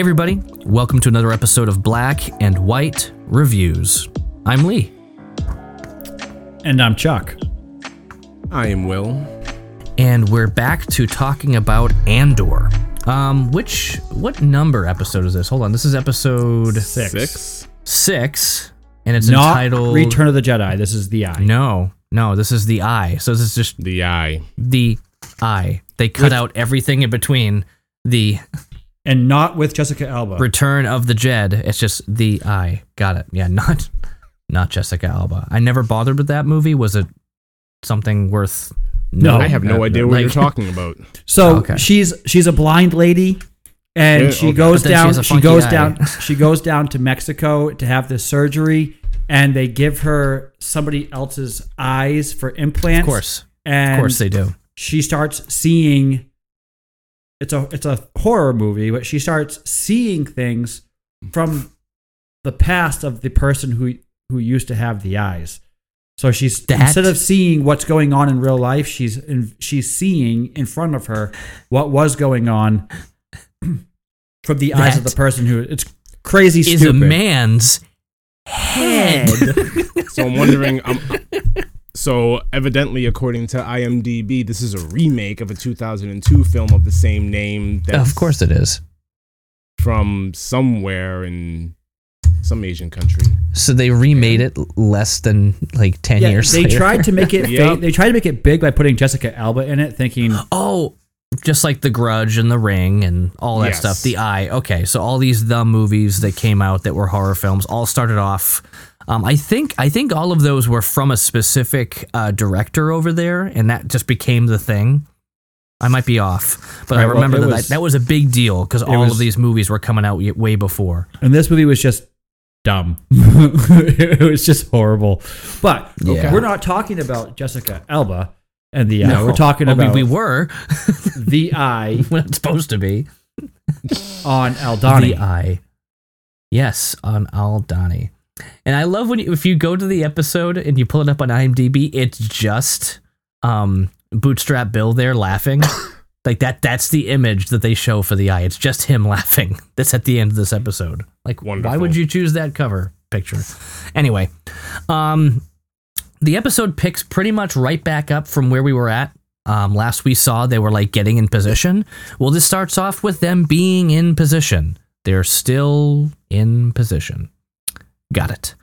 Hey, everybody. Welcome to another episode of Black and White Reviews. I'm Lee. And I'm Chuck. I am Will. And we're back to talking about Andor. Um, which, what number episode is this? Hold on. This is episode Six. Six. six, and it's Not entitled. Return of the Jedi. This is the Eye. no, no, this is the eye. So this is just The eye. the eye. They cut With- out everything in between the And not with Jessica Alba. Return of the Jed. It's just the eye. Got it. Yeah, not not Jessica Alba. I never bothered with that movie. Was it something worth? No. I have no Uh, idea what like- you're talking about. so Okay. she's she's a blind lady and Yeah, she okay. goes But then she down she goes eye. down she goes down to Mexico to have this surgery and they give her somebody else's eyes for implants. Of course, And of course they do. she starts seeing it's a it's a horror movie, but she starts seeing things from the past of the person who who used to have the eyes. So she's That- instead of seeing what's going on in real life, she's in, she's seeing in front of her what was going on from the eyes of the person who it's crazy Is stupid. a man's head. So I'm wondering. Um, so evidently, according to IMDb, this is a remake of a 2002 film of the same name. That's of course it is. From somewhere in some Asian country. So they remade it less than like ten Yeah, years they later. tried to make it fa- Yep. they tried to make it big by putting Jessica Alba in it, thinking Oh, just like The Grudge and The Ring and all that Yes. stuff. The Eye. Okay, so all these the movies that came out that were horror films all started off. Um, I think I think all of those were from a specific uh, director over there, and that just became the thing. I might be off, but I Right, well, remember it that was- that was a big deal because all was- of these movies were coming out way before. And this movie was just dumb. it was just horrible. But Yeah. we're not talking about Jessica Alba and the eye. No. We're talking I mean, about we were the eye when it's supposed to be. on Aldhani. The Eye. Yes, on Aldhani. And I love when you, if you go to the episode and you pull it up on IMDb, it's just um, Bootstrap Bill there laughing. like that that's the image that they show for the eye. It's just him laughing. That's at the end of this episode. Like why would you choose that cover picture? Anyway, um the episode picks pretty much right back up from where we were at. Um, last we saw, they were like getting in position. Well, this starts off with them being in position. They're still in position. Got it.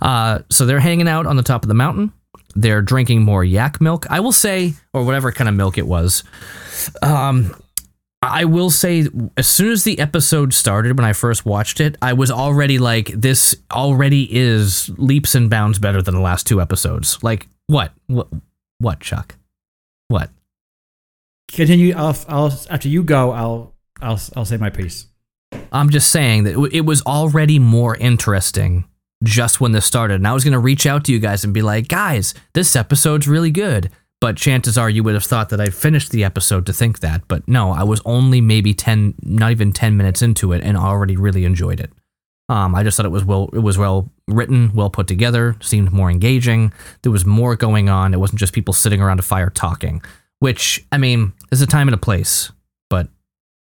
Uh, so they're hanging out on the top of the mountain. They're drinking more yak milk. I will say, or whatever kind of milk it was. Um, I will say, as soon as the episode started, when I first watched it, I was already like, this already is leaps and bounds better than the last two episodes. Like, what? What, what Chuck? What? Continue. I'll, I'll after you go. I'll I'll I'll say my piece. I'm just saying that it it was already more interesting just when this started. And I was going to reach out to you guys and be like, guys, this episode's really good. But chances are you would have thought that I finished the episode to think that. But no, I was only maybe 10, not even 10 minutes into it and already really enjoyed it. Um, I just thought it was well, it was well written, well put together, seemed more engaging. There was more going on. It wasn't just people sitting around a fire talking, which, I mean, there's a time and a place.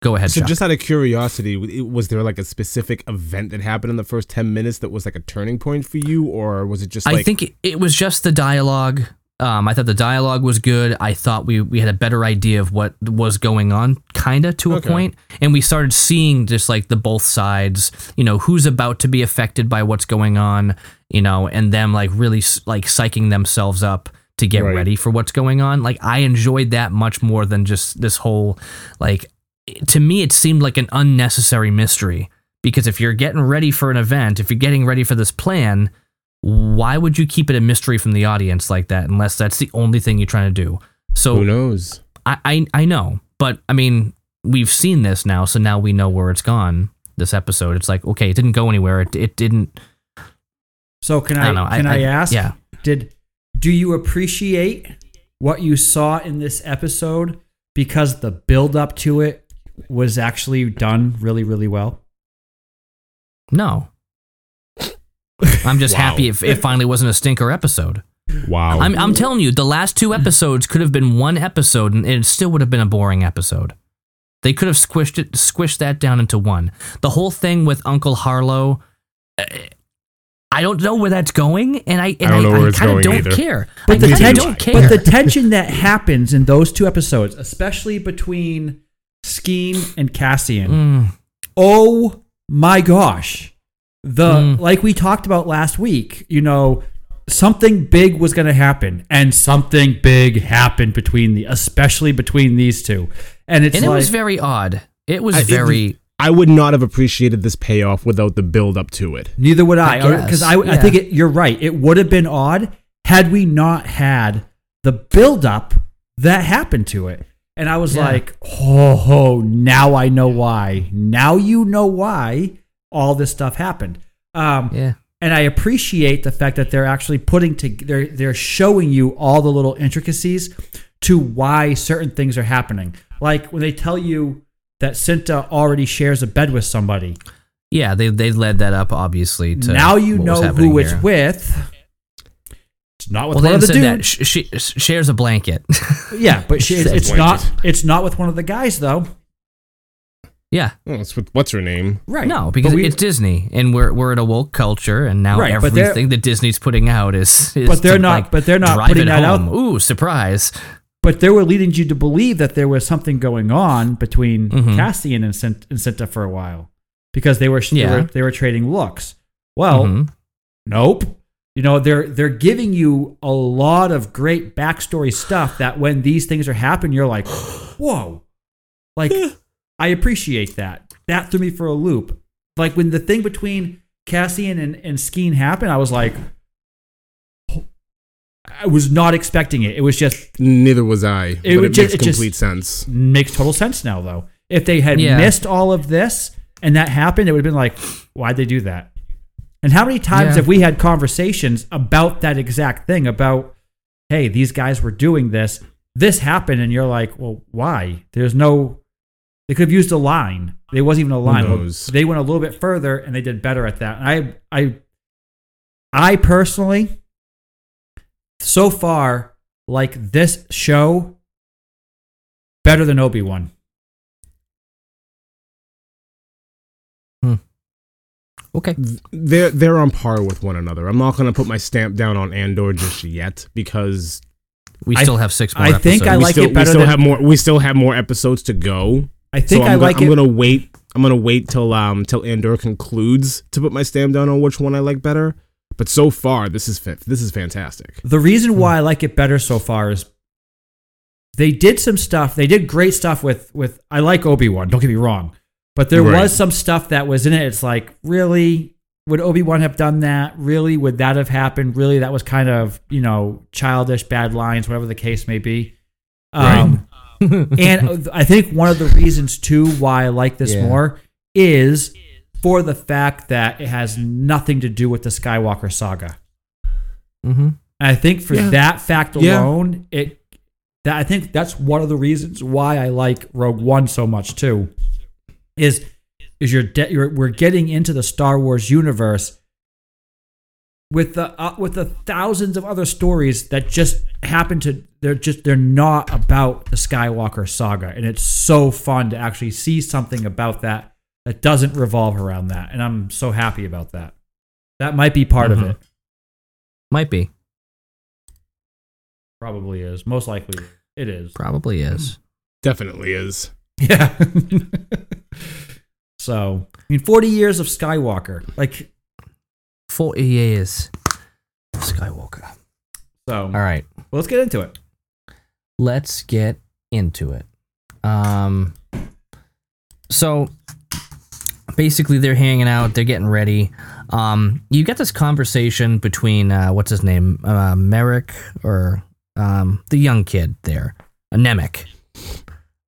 Go ahead, So Chuck. just out of curiosity, was there like a specific event that happened in the first 10 minutes that was like a turning point for you? Or was it just like. I think it, it was just the dialogue. Um, I thought the dialogue was good. I thought we we had a better idea of what was going on, kinda to a Okay. point, and we started seeing just like the both sides. You know, who's about to be affected by what's going on. You know, and them like really like psyching themselves up to get Right. ready for what's going on. Like I enjoyed that much more than just this whole like. To me, it seemed like an unnecessary mystery because if you're getting ready for an event, if you're getting ready for this plan, why would you keep it a mystery from the audience like that unless that's the only thing you're trying to do? So who knows? I, I I know, but I mean we've seen this now, so now we know where it's gone. This episode, it's like okay, it didn't go anywhere. It it didn't. So can I I, don't know. can I, ask? Yeah. Did do you appreciate what you saw in this episode because the build up to it was actually done really really well? No. I'm just Wow. happy if it finally wasn't a stinker episode. Wow. I'm, I'm telling you, the last two episodes could have been one episode and it still would have been a boring episode. They could have squished it, squished that down into one. The whole thing with Uncle Harlow, uh, I don't know where that's going, and I and I don't know where it's kind of don't either. care. But I the, tension, don't care. but the tension that happens in those two episodes, especially between Skeen and Cassian, Mm, oh my gosh. The Mm. like we talked about last week, you know, something big was going to happen and something big happened between the especially between these two. And it's and it like was very odd. It was I- it- very. I would not have appreciated this payoff without the build up to it. neither would I I because I, I yeah. think it, you're right. It would have been odd had we not had the build up that happened to it. And I was Yeah. like, oh, oh, now I know why. Now you know why all this stuff happened. Um, yeah. and I appreciate the fact that they're actually putting to they're they're showing you all the little intricacies to why certain things are happening. Like when they tell you that Cinta already shares a bed with somebody. Yeah, they they led that up obviously. To now you know who it's here. with. It's not with Well, they one of the didn't that. dudes. She, she shares a blanket. Yeah, but she, it's, it's not. It's not with one of the guys though. yeah. Oh, it's with what's her name? Right. No, because we- it's Disney, and we're we're in a woke culture, and now Right, everything that Disney's putting out is. is But they're to, not- like, but they're not drive putting it that out- Ooh, surprise! But they were leading you to believe that there was something going on between Mhm. Cassian and, Cin- and Cinta for a while because they were, they were they were trading looks. Well, Mhm. nope. You know they're they're giving you a lot of great backstory stuff that when these things are happening, you're like, whoa, like I appreciate that. That threw me for a loop. Like when the thing between Cassian and, and Skeen happened, I was like, I was not expecting it. It was just Neither was I. It but it ju- makes it just- complete sense. makes total sense now though. If they had Yeah. missed all of this and that happened, it would have been like, why'd they do that? And how many times Yeah. have we had conversations about that exact thing about, hey, these guys were doing this, this happened, and you're like, well, why? There's no. They could have used a line. There wasn't even a line. They went a little bit further and they did better at that. And I, I, I personally, so far, like this show better than Obi Wan. Okay. They're they're on par with one another. I'm not gonna put my stamp down on Andor just yet because We I- still have six more. I think I episodes. we like still, it better we still than- have more. We still have more episodes to go. I think so I I'm, like gonna, it. I'm gonna wait. I'm gonna wait till um till Andor concludes to put my stamp down on which one I like better. But so far, this is this is fantastic. The reason why I like it better so far is they did some stuff. They did great stuff with with. I like Obi Wan. Don't get me wrong, but there Right. was some stuff that was in it. It's like really. Would Obi Wan have done that? Really? Would that have happened? Really? That was kind of, you know, childish, bad lines, whatever the case may be. Um, and I think one of the reasons too why I like this Yeah. more is for the fact that it has nothing to do with the Skywalker saga. Mm-hmm. And I think for Yeah. that fact Yeah. alone, it that I think that's one of the reasons why I like Rogue One so much too. Is is you're, de- you're we're getting into the Star Wars universe with the uh, with the thousands of other stories that just happen to they're just they're not about the Skywalker saga and it's so fun to actually see something about that that doesn't revolve around that and I'm so happy about that. That might be part Mhm. of it. Might be. Probably is. Most likely it is. Probably is. Definitely is. Yeah. so, I mean, 40 years of Skywalker. Like, Forty years. Skywalker. so, All right. well, let's get into it. let's get into it. Um, so basically, they're hanging out, they're getting ready. Um, you get this conversation between uh, what's his name, uh, Merrick, or um, the young kid there, a Nemik.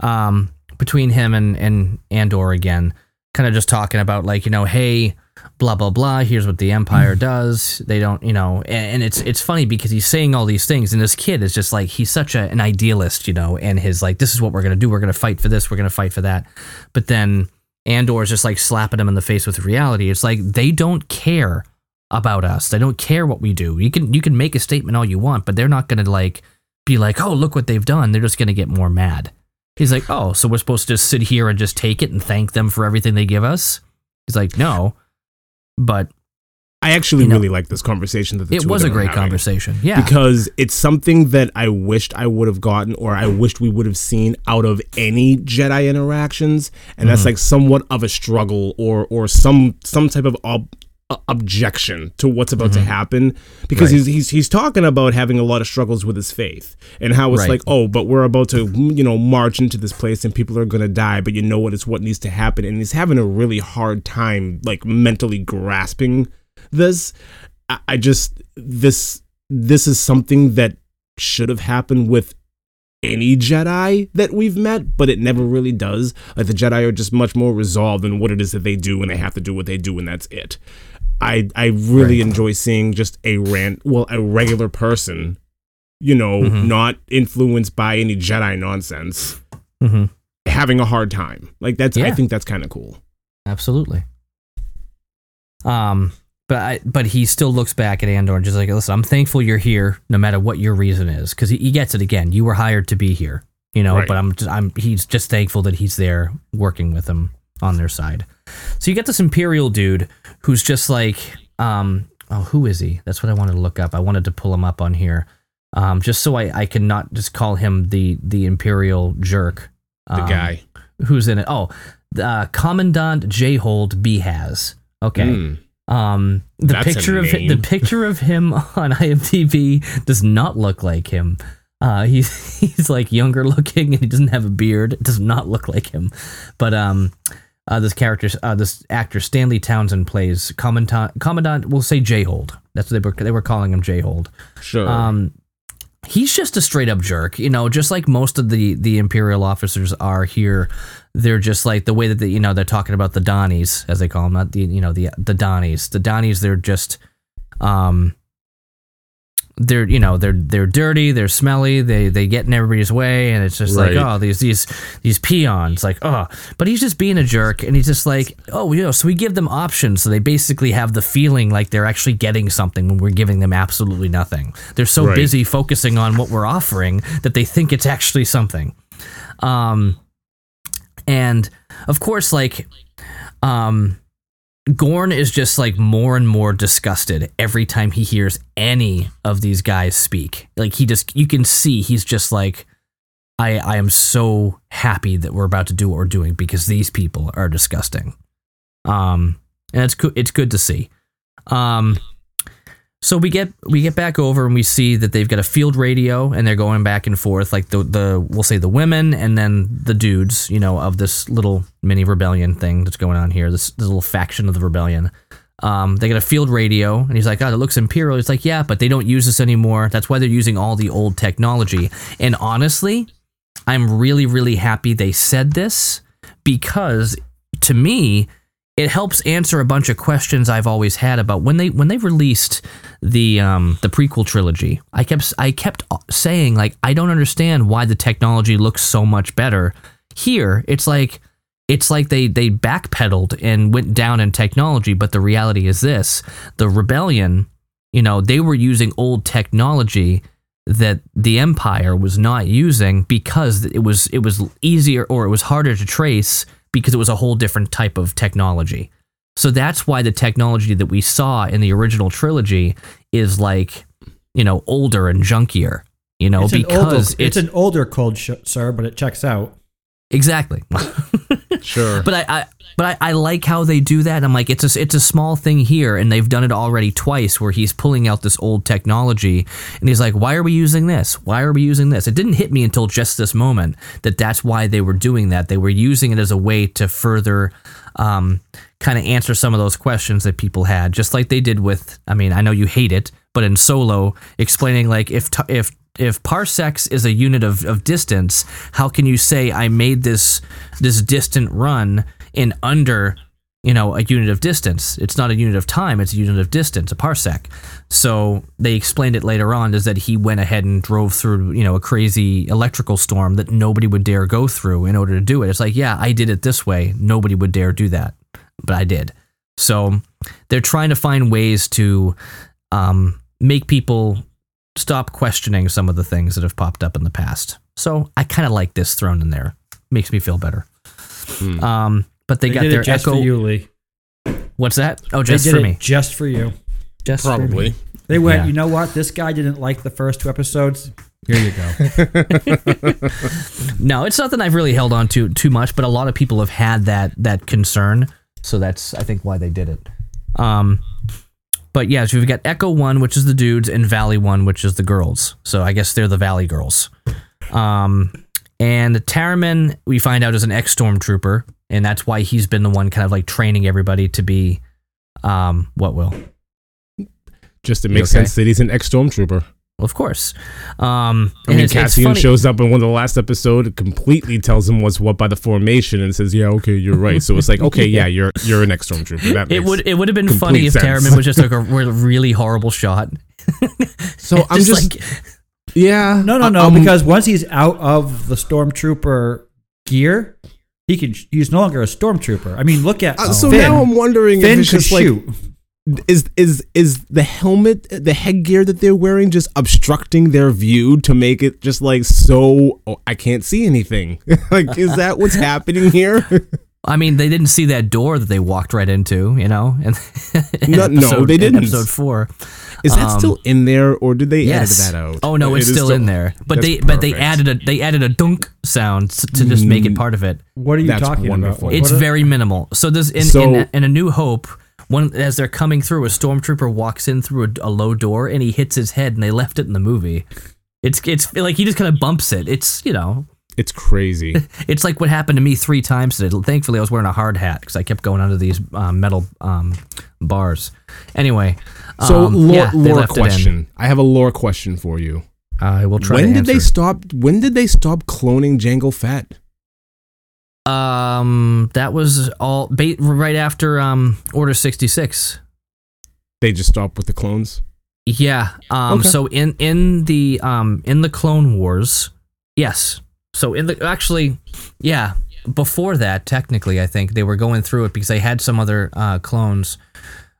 Um, between him and and Andor again, kind of just talking about like you know, hey, blah blah blah. Here's what the Empire mm. does. They don't, you know, and, and it's it's funny because he's saying all these things, and this kid is just like he's such a, an idealist, you know, and his like this is what we're gonna do. We're gonna fight for this. We're gonna fight for that. But then Andor is just like slapping him in the face with reality. It's like they don't care about us. They don't care what we do. You can you can make a statement all you want, but they're not gonna like be like, oh look what they've done. They're just gonna get more mad. He's like, oh, so we're supposed to just sit here and just take it and thank them for everything they give us? He's like, no, but I actually You know, really like this conversation that the it was a great conversation. Yeah, because it's something that I wished I would have gotten or I wished we would have seen out of any Jedi interactions and that's mm-hmm. like somewhat of a struggle or or some some type of ob- objection to what's about to mm-hmm. happen because Right. he's, he's he's talking about having a lot of struggles with his faith and how it's Right. like oh but we're about to you know march into this place and people are going to die but you know what it's what needs to happen and he's having a really hard time like mentally grasping this I, I just this this is something that should have happened with any Jedi that we've met, but it never really does. Like the Jedi are just much more resolved in what it is that they do, and they have to do what they do, and that's it. I I really Right. enjoy seeing just a rant, well, a regular person, you know, Mhm. not influenced by any Jedi nonsense, hmm having a hard time. Like that's, I think that's kind of cool. absolutely. Um, but I, but he still looks back at Andor and just like, listen, I'm thankful you're here, no matter what your reason is, because he, he gets it again. You were hired to be here, you know. Right. But I'm, just, I'm, he's just thankful that he's there working with them on their side. So you get this Imperial dude who's just like, um, oh, who is he? That's what I wanted to look up. I wanted to pull him up on here, um, just so I, I can not just call him the the Imperial jerk. The um, guy. who's in it. Oh, uh, Commandant Jayhold Beehaz. Okay. Mm. Um, the That's picture of the picture of him on IMDb does not look like him. Uh, he's he's like younger looking and he doesn't have a beard. It does not look like him. But um, uh, this character, uh, this actor Stanley Townsend plays Commandant. Commandant, we'll say J. Hold. That's what they were they were calling him J. Hold. Sure. Um, he's just a straight up jerk, you know, just like most of the the imperial officers are here. They're just like the way that they, you know they're talking about the Donnies, as they call them, not the you know the the Donnies. The Donnies, they're just, um, they're you know they're they're dirty, they're smelly, they they get in everybody's way, and it's just Right. like oh these these these peons, like oh, but he's just being a jerk, and he's just like oh you know so we give them options, so they basically have the feeling like they're actually getting something when we're giving them absolutely nothing. They're so Right. busy focusing on what we're offering that they think it's actually something. Um, and of course, like, um, Gorn is just like more and more disgusted every time he hears any of these guys speak. Like he just, you can see he's just like, I, I am so happy that we're about to do what we're doing because these people are disgusting. Um, and it's co- it's good to see. Um, so we get we get back over and we see that they've got a field radio and they're going back and forth like the the we'll say the women and then the dudes you know of this little mini rebellion thing that's going on here this, this little faction of the rebellion. Um, they got a field radio and he's like, God, it looks imperial. He's like, yeah, but they don't use this anymore. That's why they're using all the old technology. And honestly, I'm really really happy they said this because to me it helps answer a bunch of questions I've always had about when they when they released the um the prequel trilogy. I kept I kept saying like I don't understand why the technology looks so much better. Here, it's like it's like they they backpedaled and went down in technology, but the reality is this: the rebellion, you know, they were using old technology that the empire was not using because it was it was easier or it was harder to trace because it was a whole different type of technology. So that's why the technology that we saw in the original trilogy is like, you know, older and junkier. You know, it's because older, it's, it's an older code, sh- sir, but it checks out. exactly. sure. But I, I but I, I like how they do that. I'm like, it's a it's a small thing here, and they've done it already twice, where he's pulling out this old technology, and he's like, why are we using this? Why are we using this? It didn't hit me until just this moment that that's why they were doing that. They were using it as a way to further. Um, kind of answer some of those questions that people had, just like they did with. I mean, I know you hate it, but in Solo, explaining like if t- if if parsecs is a unit of, of distance, how can you say I made this this distant run in under you know a unit of distance? It's not a unit of time; it's a unit of distance, a parsec. So they explained it later on is that he went ahead and drove through you know a crazy electrical storm that nobody would dare go through in order to do it. It's like yeah, I did it this way; nobody would dare do that, but I did. So they're trying to find ways to um, make people stop questioning some of the things that have popped up in the past. So I kind of like this thrown in there. Makes me feel better. Hmm. Um, but they, They got did their it just Echo. for you, Lee. What's that? Oh, They just did for it me. just for you. Just for me. Probably. They went, Yeah. you know what? This guy didn't like the first two episodes. Here you go. No, it's nothing I've really held on to too much, but a lot of people have had that that concern. So that's I think why they did it. Um, but yeah, so we've got Echo One, which is the dudes, and Valley One, which is the girls. So I guess they're the Valley girls. Um, and Taramyn, we find out is an ex stormtrooper, and that's why he's been the one kind of like training everybody to be, um, what will. Just it makes okay? sense that he's an ex stormtrooper. Well, of course. Um, I mean, it's, it's Cassian shows up in one of the last episode, completely tells him what's what by the formation, and says, "Yeah, okay, you're right." So it's like, okay, yeah, you're you're an ex stormtrooper. That It would it would have been complete funny if sense. Taramyn was just like a really horrible shot. So I'm just, like, yeah, No, no, no. I'm- because once he's out of the stormtrooper gear, he can. He's no longer a stormtrooper. I mean, look at uh, so Finn. now I'm wondering Finn if it's could just like shoot. Is is is the helmet the headgear that they're wearing just obstructing their view to make it just like so oh, I can't see anything like is that what's happening here I mean, they didn't see that door that they walked right into, you know. And in No- no, they didn't. Episode four. is that Um, still in there or did they Yes. edit that out Oh no, it's is still, in there. But that's they but they added a they added a dunk sound to just make it part of it. What are you That's talking wonderful. about? It's very minimal. So there's in, So- in, in a New Hope. One as they're coming through, a stormtrooper walks in through a, a low door and he hits his head, and they left it in the movie. It's it's like he just kind of bumps it. It's you know it's crazy It's like what happened to me three times today. Thankfully, I was wearing a hard hat because I kept going under these um, metal um, bars. Anyway, so um, lore, yeah, lore left it in. question I have a lore question for you I will try when did they stop when did they stop cloning Jango Fett um, that was all ba- right after um, Order sixty six. they just stopped with the clones Yeah. Um. Okay. So in in the um in the Clone Wars, yes. So in the actually, yeah. Before that, technically, I think they were going through it because they had some other uh, clones.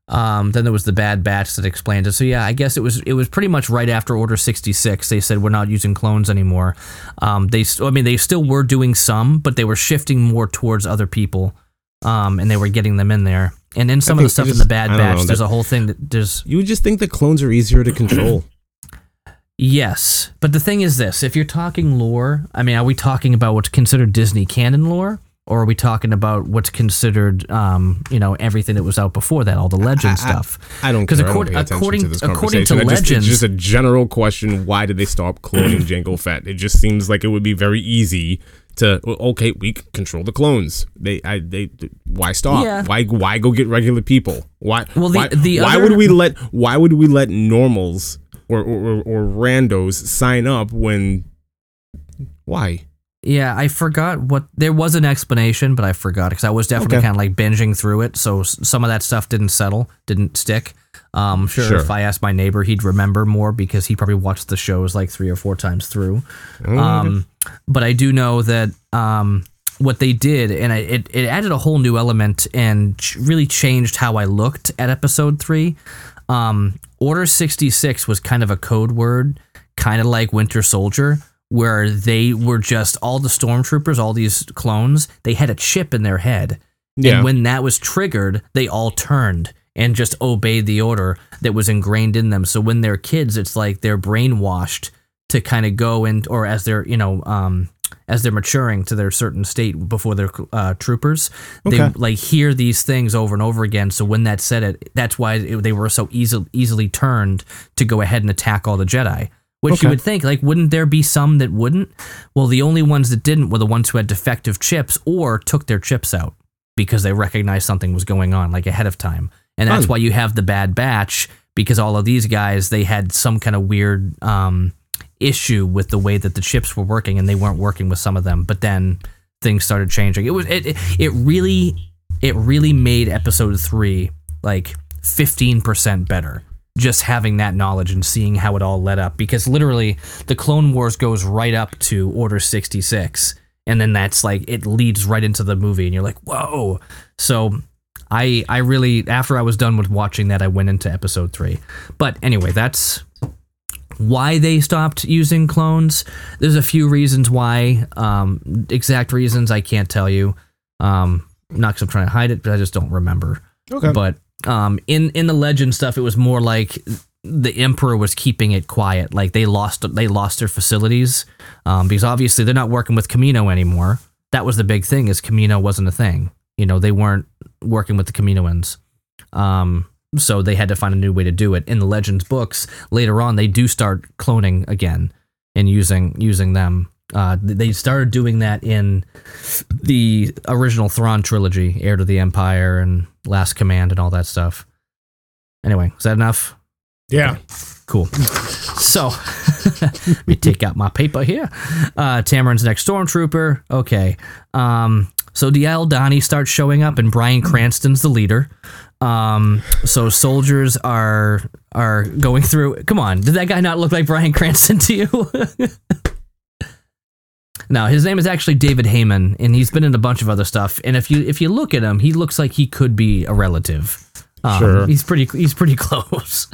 Um. Then there was the Bad Batch that explained it. So yeah, I guess it was it was pretty much right after Order sixty six. They said we're not using clones anymore. Um. They st- I mean they still were doing some, but they were shifting more towards other people. Um. And they were getting them in there. And then some of the stuff it in the Bad Batch, know, there's a whole thing that there's you would just think the clones are easier to control Yes, but the thing is this: if you're talking lore, I mean, are we talking about what's considered Disney canon lore, or are we talking about what's considered, um, you know, everything that was out before that, all the legend I- stuff? I don't 'Cause care. I don't accord- pay attention according- to according to conversation. Just- legends- it's just a general question. Why did they stop cloning Jango Fett? It just seems like it would be very easy to. Okay, we control the clones. They, I, they. Why stop? Yeah. Why, why go get regular people? Why? Well, the- why, the why other- would we let? Why would we let normals or or, or, or randos sign up when? Why? Yeah, I forgot what there was an explanation, but I forgot because I was definitely Okay. kind of like binging through it, so some of that stuff didn't settle, didn't stick. Um, sure, Sure. if I asked my neighbor, he'd remember more because he probably watched the shows like three or four times through. Um, but I do know that um, what they did, and I, it it added a whole new element and ch- really changed how I looked at episode three. Um, Order sixty six was kind of a code word, kind of like Winter Soldier, where they were just all the stormtroopers, all these clones. They had a chip in their head, Yeah. and when that was triggered, they all turned and just obeyed the order that was ingrained in them. So when they're kids, it's like they're brainwashed to kind of go and or as they're you know um as they're maturing to their certain state before they're uh, troopers, they like hear these things over and over again. So when that said it, that's why it, they were so easily easily turned to go ahead and attack all the Jedi. Which Okay. you would think, like, wouldn't there be some that wouldn't? Well, the only ones that didn't were the ones who had defective chips or took their chips out because they recognized something was going on, like ahead of time. And that's Fun. why you have the Bad Batch because all of these guys they had some kind of weird um, issue with the way that the chips were working, and they weren't working with some of them. But then things started changing. It was it it- it really it really made episode three like fifteen percent better. Just having that knowledge and seeing how it all led up, because literally the Clone Wars goes right up to Order sixty six, and then that's like it leads right into the movie, and you're like, whoa. So I I really after I was done with watching that, I went into episode three. But anyway, that's why they stopped using clones. There's a few reasons why. Um, exact reasons I can't tell you. Um, not because I'm trying to hide it, but I just don't remember. Okay. But um, in in the legend stuff, it was more like the emperor was keeping it quiet. Like they lost they lost their facilities um, because obviously they're not working with Kamino anymore. That was the big thing is Kamino wasn't a thing. You know they weren't working with the Kaminoans. Um, so they had to find a new way to do it. In the Legends books, later on, they do start cloning again and using using them. Uh, they started doing that in the original Thrawn trilogy, Heir to the Empire and Last Command and all that stuff. Anyway, is that enough? Yeah. Cool. So, let me take out my paper here. Uh, Tamarin's next stormtrooper. Okay. Um, so DL Aldhani starts showing up, and Bryan Cranston's the leader. Um, so soldiers are are going through. Come on, did that guy not look like Bryan Cranston to you? no, his name is actually David Heyman, and he's been in a bunch of other stuff. And if you if you look at him, he looks like he could be a relative. Um, Sure. he's pretty he's pretty close.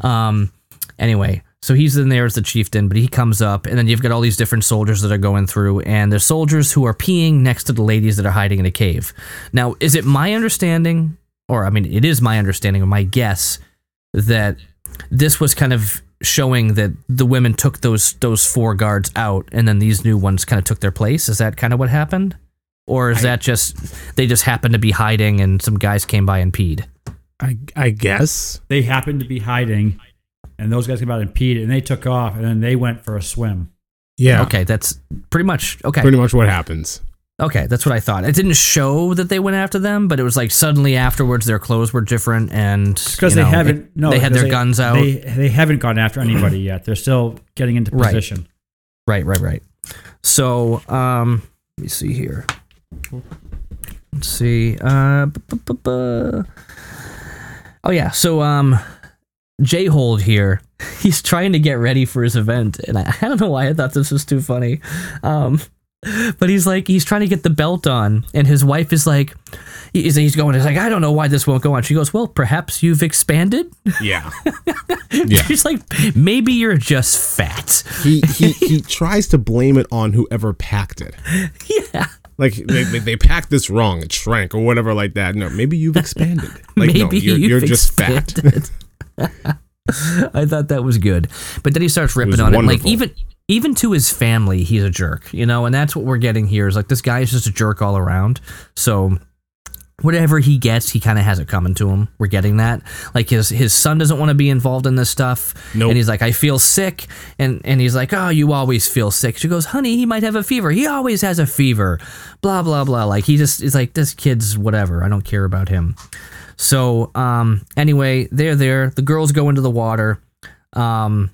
Um, anyway, so he's in there as the chieftain, but he comes up, and then you've got all these different soldiers that are going through, and there's soldiers who are peeing next to the ladies that are hiding in a cave. Now, is it my understanding, or I mean, it is my understanding or my guess that this was kind of showing that the women took those those four guards out, and then these new ones kind of took their place. Is that kind of what happened, or is that just they just happened to be hiding and some guys came by and peed? I I guess. They happened to be hiding, and those guys came out and peed, and they took off, and then they went for a swim. Yeah. Okay, that's pretty much okay. Pretty much what happens. Okay, that's what I thought. It didn't show that they went after them, but it was like suddenly afterwards their clothes were different and Because they know, haven't it- no, they had their guns out. They they haven't gone after anybody yet. They're still getting into Right. position. Right, right, right. So, um, let me see here. Let's see. Uh, bu- bu- bu- oh yeah. So, um, J Hold here. He's trying to get ready for his event, and I, I don't know why I thought this was too funny. Um, but he's like, he's trying to get the belt on, and his wife is like, he's, he's going, he's like, I don't know why this won't go on. She goes, Well, perhaps you've expanded. Yeah. yeah. She's like, Maybe you're just fat. He he he tries to blame it on whoever packed it. Yeah. Like they, they, they packed this wrong, it shrank or whatever like that. No, maybe you've expanded. Like no, Maybe you're, you've you're just fat. I thought that was good, but then he starts ripping was on it. Like even even to his family, he's a jerk, you know. And that's what we're getting here is like this guy is just a jerk all around. So whatever he gets, he kind of has it coming to him. We're getting that. Like his his son doesn't want to be involved in this stuff, Nope. and he's like, I feel sick, and and he's like, Oh, you always feel sick. She goes, Honey, he might have a fever. He always has a fever. Blah blah blah. Like he just is like this kid's whatever. I don't care about him. So um, anyway, they're there. The girls go into the water. Um,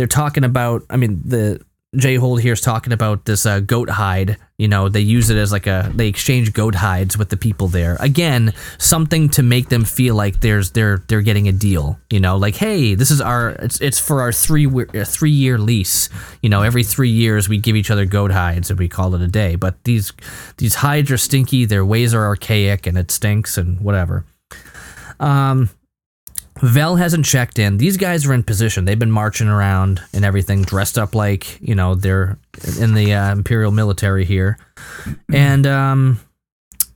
they're talking about. I mean, the J Hold here is talking about this uh, goat hide. You know, they use it as like a they exchange goat hides with the people there. Again, something to make them feel like there's they're they're getting a deal. You know, like hey, this is our it's it's for our three three year lease. You know, every three years we give each other goat hides and we call it a day. But these these hides are stinky. Their ways are archaic and it stinks and whatever. Um, Vel hasn't checked in. These guys are in position. They've been marching around and everything, dressed up like you know they're in the uh, imperial military here, and um,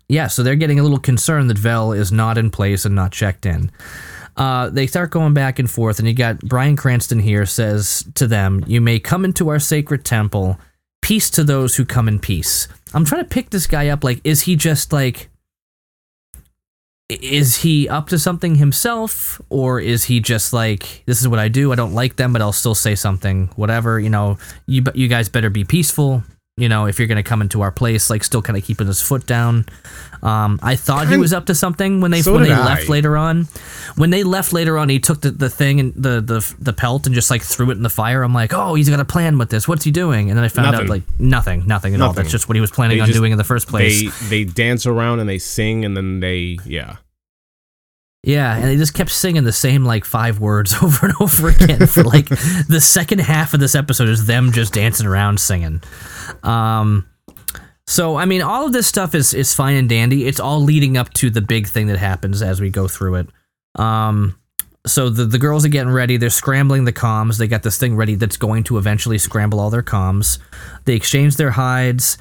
yeah, so they're getting a little concerned that Vel is not in place and not checked in. Uh, they start going back and forth, and you got Bryan Cranston here says to them, "You may come into our sacred temple. Peace to those who come in peace." I'm trying to pick this guy up. Like, is he just like? Is he up to something himself? Or is he just like this is what I do I don't like them but I'll still say something whatever you know? You you guys better be peaceful you know if you're going to come into our place like still kind of keeping his foot down. Um, I thought he was up to something when they So when they I. left later on. When they left later on he took the, the thing and the, the the pelt and just like threw it in the fire. I'm like oh he's got a plan with this. What's he doing? And then I found out like nothing nothing at all. That's just what he was planning They on just- doing in the first place. They they dance around and they sing and then they yeah. Yeah, and they just kept singing the same like five words over and over again for like the second half of this episode is them just dancing around singing. Um so I mean all of this stuff is is fine and dandy. It's all leading up to the big thing that happens as we go through it. Um so the, the girls are getting ready. They're scrambling the comms. They got this thing ready that's going to eventually scramble all their comms. They exchange their hides.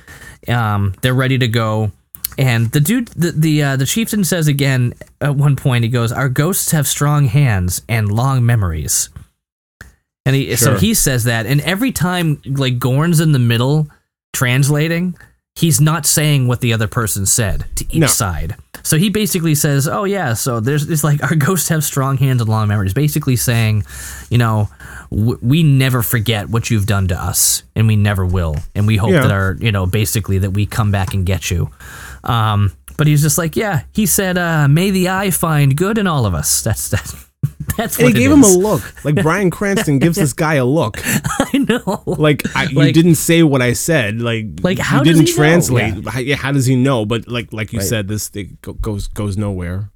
Um, they're ready to go. And the dude, the the, uh, the chieftain says again at one point, he goes, "Our ghosts have strong hands and long memories." And he so he says that, and every time like Gorn's in the middle translating, he's not saying what the other person said to each No. side. So he basically says, "Oh yeah, so there's it's like our ghosts have strong hands and long memories." Basically saying, you know, w- we never forget what you've done to us, and we never will, and we hope Yeah. that our you know basically that we come back and get you. Um, but he's just like, yeah, he said, uh, "May the eye find good in all of us." That's that. That's And what he gave him a look. Like Bryan Cranston gives this guy a look. I know. Like I, you didn't say what I said. Like Like, how you didn't translate. Yeah. How, yeah, how does he know? But like like you Right. said, this thing goes goes nowhere.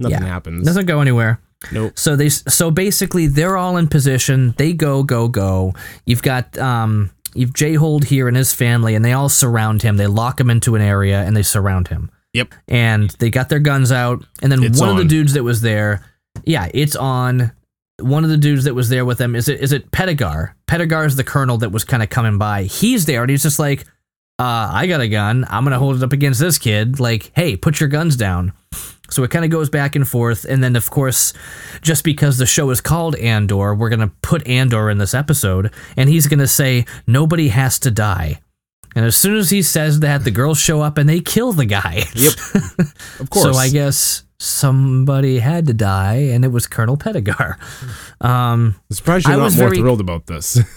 Nothing Yeah. happens. Doesn't go anywhere. nope. So they so basically they're all in position. They go go go. You've got um you've J Hold here and his family, and they all surround him. They lock him into an area and they surround him. Yep. And they got their guns out, and then It's one of the dudes that was there, yeah, it's on. One of the dudes that was there with them is it is it Petigar? Petigar is the colonel that was kind of coming by. He's there and he's just like, uh, I got a gun. I'm gonna hold it up against this kid. Like, hey, put your guns down. So it kind of goes back and forth, and then of course, just because the show is called Andor, we're gonna put Andor in this episode, and he's gonna say nobody has to die. And as soon as he says that, the girls show up and they kill the guy. Yep. Of course. So I guess somebody had to die, and it was Colonel Petigar. Um, I'm surprised you're I not more very- thrilled about this.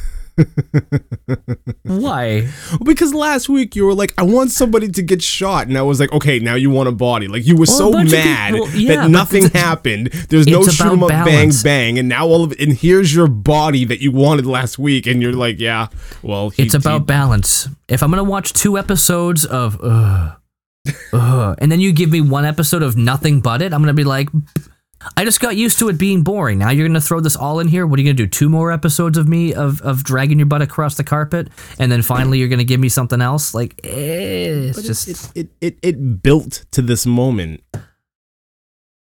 why? because last week you were like, I want somebody to get shot, and I was like, okay, now you want a body. Like you were Well, so mad people- yeah, that nothing happened. There's no shoot 'em up, bang balance. bang, and now all of and here's your body that you wanted last week, and you're like, yeah, well, he- It's about he- balance. If I'm gonna watch two episodes of ugh, ugh, and then you give me one episode of nothing but it, I'm gonna be like, I just got used to it being boring. Now you're gonna throw this all in here. What are you gonna do? Two more episodes of me of of dragging your butt across the carpet, and then finally you're gonna give me something else? Like, eh, it's But just it, it, it, it built to this moment.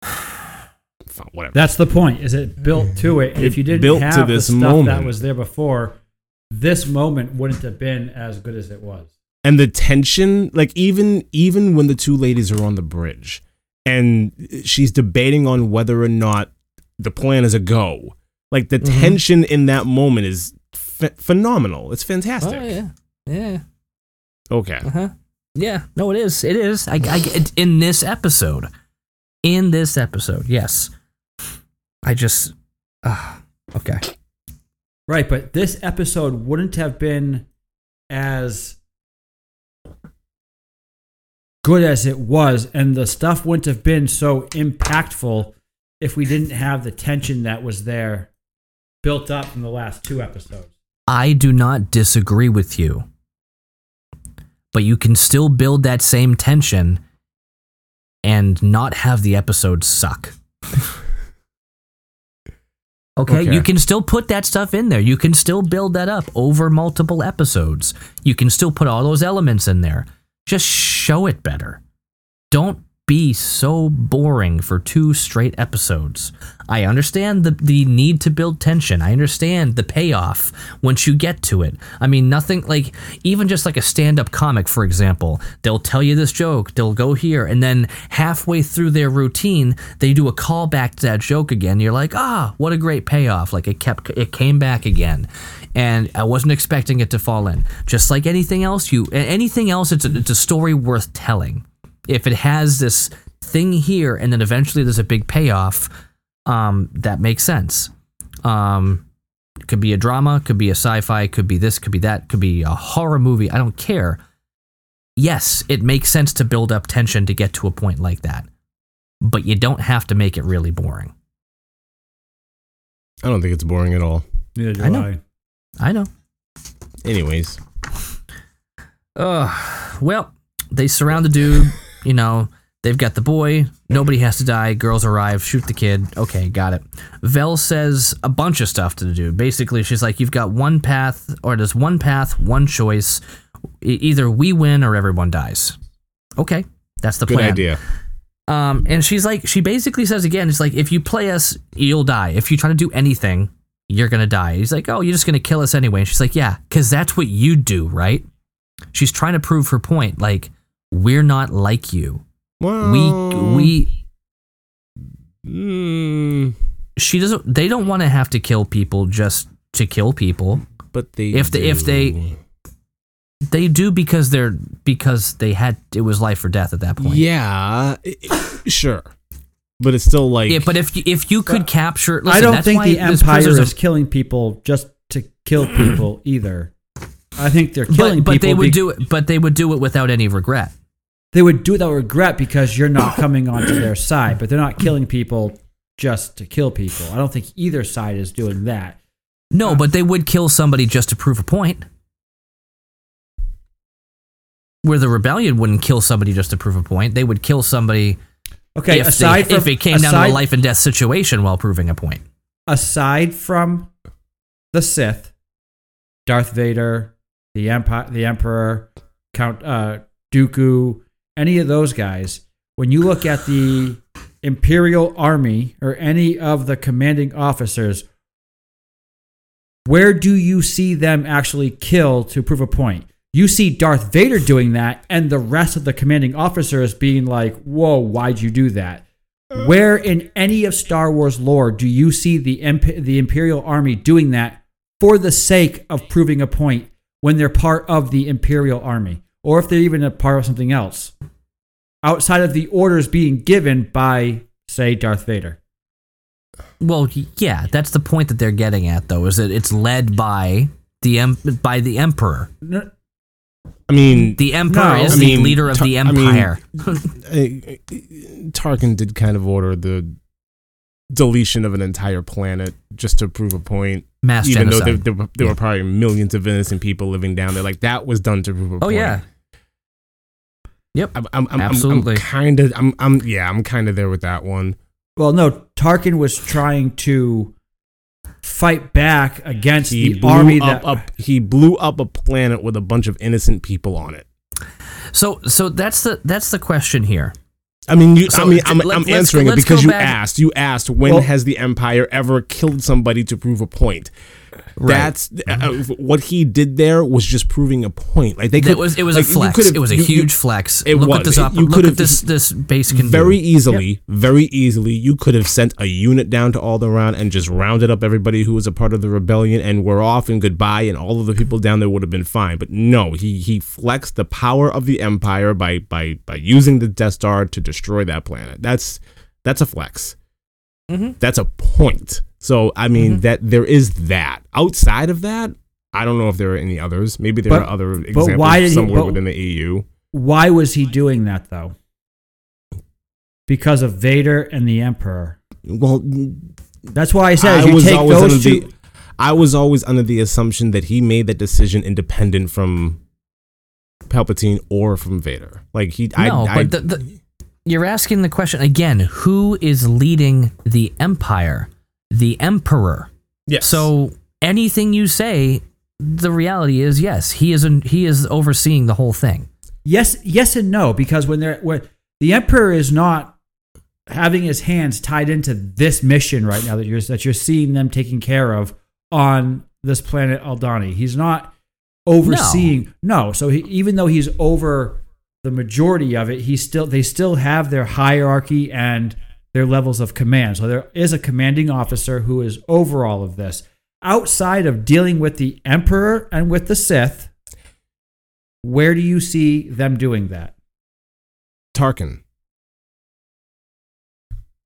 Whatever. That's the point. Is it built to it? And if you didn't built to have this the stuff that was there before, this moment wouldn't have been as good as it was. and the tension like even even when the two ladies are on the bridge and she's debating on whether or not the plan is a go like the Mhm. tension in that moment is ph phenomenal it's fantastic oh yeah, yeah. okay Uh huh. Yeah. No, it is. It is. I, I it- in this episode, in this episode, yes. I just. Uh, okay. Right, but this episode wouldn't have been as good as it was, and the stuff wouldn't have been so impactful if we didn't have the tension that was there built up in the last two episodes. I do not disagree with you, but you can still build that same tension and not have the episode suck. Okay? Okay. you can still put that stuff in there. You can still build that up over multiple episodes. You can still put all those elements in there. Just show it better. Don't be so boring for two straight episodes. I understand the, the need to build tension. I understand the payoff once you get to it. I mean, nothing like, even just like a stand up comic, for example, they'll tell you this joke, they'll go here, and then halfway through their routine, they do a callback to that joke again. You're like, ah, what a great payoff. Like it kept, it came back again. And I wasn't expecting it to fall in. Just like anything else, you, anything else, it's a, it's a story worth telling if it has this thing here and then eventually there's a big payoff, um, that makes sense. Um, it could be a drama, could be a sci-fi, could be this, could be that, could be a horror movie. I don't care. Yes, it makes sense to build up tension to get to a point like that, but you don't have to make it really boring. i don't think it's boring at all Neither do I I. know. I know. anyways Uh, well, they surround the dude. You know, they've got the boy. Nobody has to die. Girls arrive. Shoot the kid. Okay, got it. Vel says a bunch of stuff to the dude. Basically, she's like, "You've got one path, or there's one path, one choice. E- either we win or everyone dies." Okay, that's the good plan. idea Um, and she's like, she basically says again, it's like, if you play us, you'll die. If you try to do anything, you're gonna die. He's like, oh, you're just gonna kill us anyway. And she's like, yeah, because that's what you do, right? She's trying to prove her point. Like, we're not like you. Well, We we mm, she doesn't. They don't want to have to kill people just to kill people. but they If they- if they- do. They do because they're because they had it was life or death at that point. yeah, i- i- sure, but it's still like Yeah, but if you, if you could capture, listen, I don't that's think why the Empire is of- killing people just to kill people either. I think they're killing but, but people. they would be- do it. But they would do it without any regret. They would do it without regret because you're not coming onto their side. But they're not killing people just to kill people. I don't think either side is doing that. No, but they would kill somebody just to prove a point. Where the rebellion wouldn't kill somebody just to prove a point, they would kill somebody Okay, if, aside they, from if it came down to a life and death situation while proving a point. aside from the Sith, Darth Vader, the Empire, the Emperor, Count uh, Dooku, any of those guys, when you look at the Imperial Army or any of the commanding officers, where do you see them actually kill to prove a point? You see Darth Vader doing that, and the rest of the commanding officers being like, "Whoa, why'd you do that?" Where in any of Star Wars lore do you see the the Imperial Army doing that for the sake of proving a point when they're part of the Imperial Army, or if they're even a part of something else outside of the orders being given by, say, Darth Vader? Well, yeah, that's the point that they're getting at, though, is that it's led by the em- by the emperor. No, I mean, The emperor No. is I the leader of Tar- the I mean, empire. Tarkin did kind of order the deletion of an entire planet just to prove a point, Mass even though there, there, were- there Yeah. were probably millions of innocent people living down there. Like that was done to prove a oh point. yeah. Yep. I'm, I'm, I'm, Absolutely. I'm kind of, I'm, I'm, yeah, I'm kind of there with that one. well, no, Tarkin was trying to fight back against He the blew army up, that up, he blew up a planet with a bunch of innocent people on it. So so that's the that's the question here. I mean, you, So I mean, I'm, I'm answering it because you back- asked. You asked when Well- has the Empire ever killed somebody to prove a point? That's uh, what he did there was just proving a point. Like they could, It was it was like, a flex. It was a you- you- huge flex. it look was. at this op- You look could've- at this this base can very do. easily, very easily, you could have sent a unit down to Alderaan and just rounded up everybody who was a part of the rebellion, and we're off and goodbye, and all of the people down there would have been fine. But no, he he flexed the power of the Empire by by by using the Death Star to destroy that planet. That's that's a flex. Mhm. That's a point. So I mean Mhm. that there is that. Outside of that, I don't know if there are any others. Maybe there But- are other examples why did he- somewhere but- within the EU. Why was he doing that though? Because of Vader and the Emperor. Well, That's why I said I you was take always under those two. the I was always under the assumption that he made that decision independent from Palpatine or from Vader. Like he, No, I, I, but the- the- You're asking the question again, who is leading the empire? The emperor. yes. So anything you say, the reality is yes, he is an, he is overseeing the whole thing. Yes, yes, and no. Because when they're when the Emperor is not having his hands tied into this mission right now that you're that you're seeing them taking care of on this planet Aldhani. He's not overseeing. No, so he, even though he's over the majority of it, he still they still have their hierarchy and their levels of command. So there is a commanding officer who is over all of this. Outside of dealing with the Emperor and with the Sith, where do you see them doing that? Tarkin.